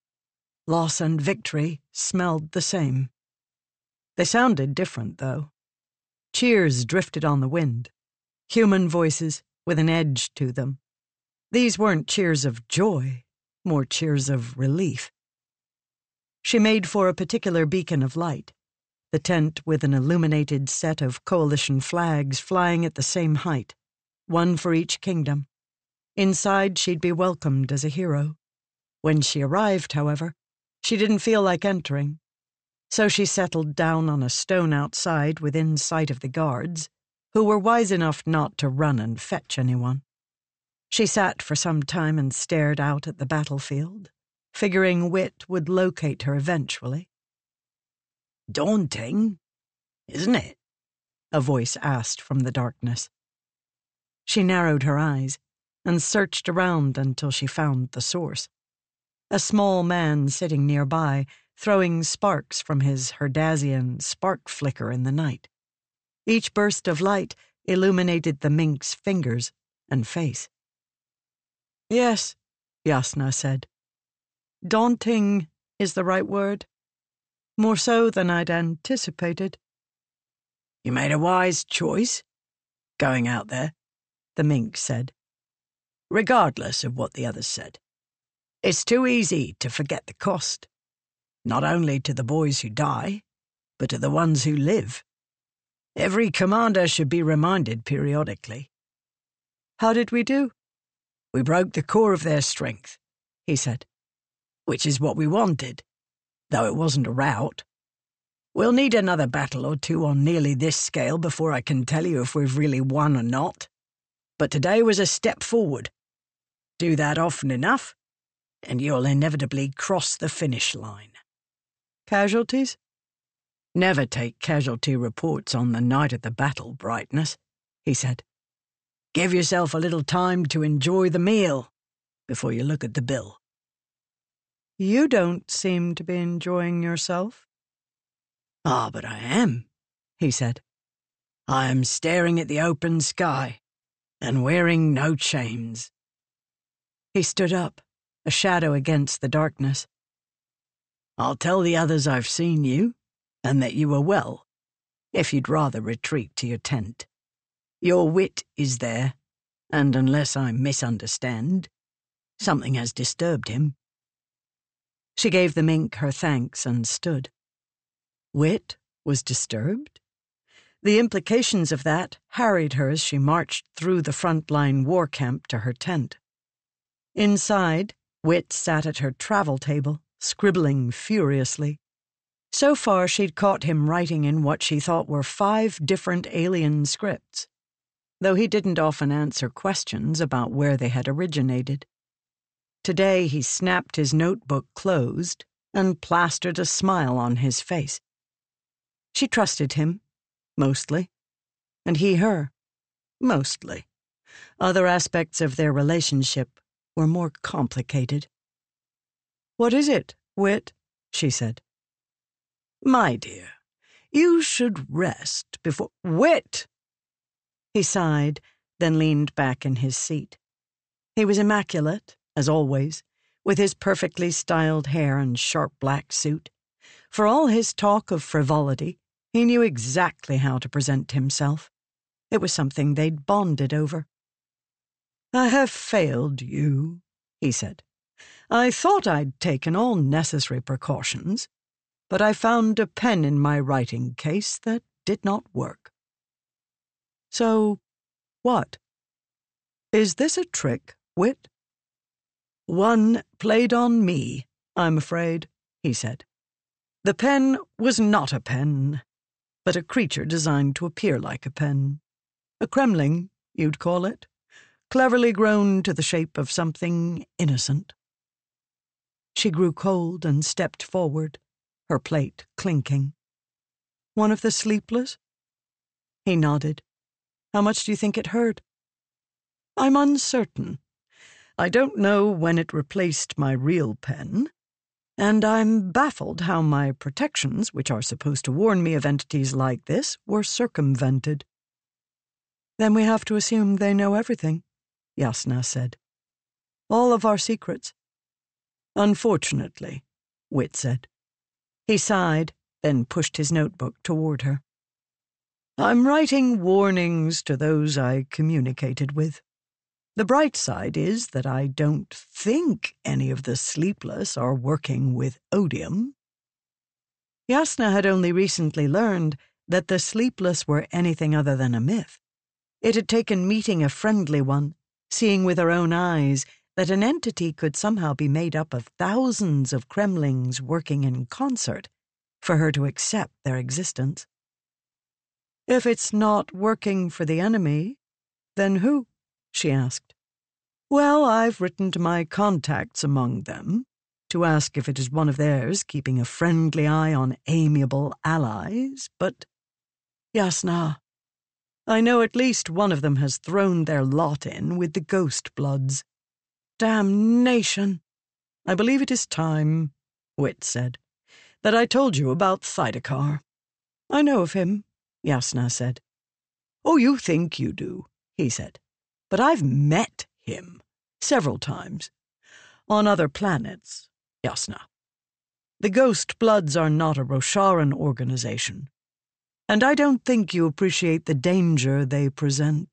loss and victory smelled the same. They sounded different, though. Cheers drifted on the wind. Human voices, with an edge to them. These weren't cheers of joy, more cheers of relief. She made for a particular beacon of light, the tent with an illuminated set of coalition flags flying at the same height, one for each kingdom. Inside, she'd be welcomed as a hero. When she arrived, however, she didn't feel like entering, so she settled down on a stone outside within sight of the guards who were wise enough not to run and fetch anyone. She sat for some time and stared out at the battlefield, figuring Wit would locate her eventually. Daunting, isn't it? A voice asked from the darkness. She narrowed her eyes and searched around until she found the source. A small man sitting nearby, throwing sparks from his Herdazian spark flicker in the night. Each burst of light illuminated the mink's fingers and face. Yes, Jasnah said. Daunting is the right word. More so than I'd anticipated. You made a wise choice, going out there, the mink said, regardless of what the others said. It's too easy to forget the cost, not only to the boys who die, but to the ones who live. Every commander should be reminded periodically. How did we do? We broke the core of their strength, he said, which is what we wanted, though it wasn't a rout. We'll need another battle or two on nearly this scale before I can tell you if we've really won or not. But today was a step forward. Do that often enough, and you'll inevitably cross the finish line. Casualties? Never take casualty reports on the night of the battle, Brightness, he said. Give yourself a little time to enjoy the meal before you look at the bill. You don't seem to be enjoying yourself. Ah, but I am, he said. I am staring at the open sky and wearing no chains. He stood up, a shadow against the darkness. I'll tell the others I've seen you and that you are well, if you'd rather retreat to your tent. Your wit is there, and unless I misunderstand, something has disturbed him. She gave the mink her thanks and stood. Wit was disturbed? The implications of that harried her as she marched through the front-line war camp to her tent. Inside, Wit sat at her travel table, scribbling furiously. So far, she'd caught him writing in what she thought were five different alien scripts. though he didn't often answer questions about where they had originated. Today he snapped his notebook closed and plastered a smile on his face. She trusted him, mostly, and he her, mostly. Other aspects of their relationship were more complicated. What is it, Wit? she said. My dear, you should rest before. Wit! He sighed, then leaned back in his seat. He was immaculate, as always, with his perfectly styled hair and sharp black suit. For all his talk of frivolity, he knew exactly how to present himself. It was something they'd bonded over. I have failed you, he said. I thought I'd taken all necessary precautions, but I found a pen in my writing case that did not work. So, what? Is this a trick, Wit? One played on me, I'm afraid, he said. The pen was not a pen, but a creature designed to appear like a pen. A cremling, you'd call it, cleverly grown to the shape of something innocent. She grew cold and stepped forward, her plate clinking. One of the sleepless? He nodded. How much do you think it hurt? I'm uncertain. I don't know when it replaced my real pen, and I'm baffled how my protections, which are supposed to warn me of entities like this, were circumvented. Then we have to assume they know everything, Jasnah said. All of our secrets. Unfortunately, Wit said. He sighed, then pushed his notebook toward her. I'm writing warnings to those I communicated with. The bright side is that I don't think any of the sleepless are working with odium. Jasnah had only recently learned that the sleepless were anything other than a myth. It had taken meeting a friendly one, seeing with her own eyes that an entity could somehow be made up of thousands of cremlings working in concert for her to accept their existence. If it's not working for the enemy, then who? she asked. Well, I've written to my contacts among them to ask if it is one of theirs keeping a friendly eye on amiable allies, but. Jasnah, I know at least one of them has thrown their lot in with the ghost bloods. Damnation! I believe it is time, Wit said, that I told you about Thaidakar. I know of him, Jasnah said. Oh, you think you do, he said. But I've met him several times. On other planets, Jasnah. The Ghost Bloods are not a Rosharan organization, and I don't think you appreciate the danger they present.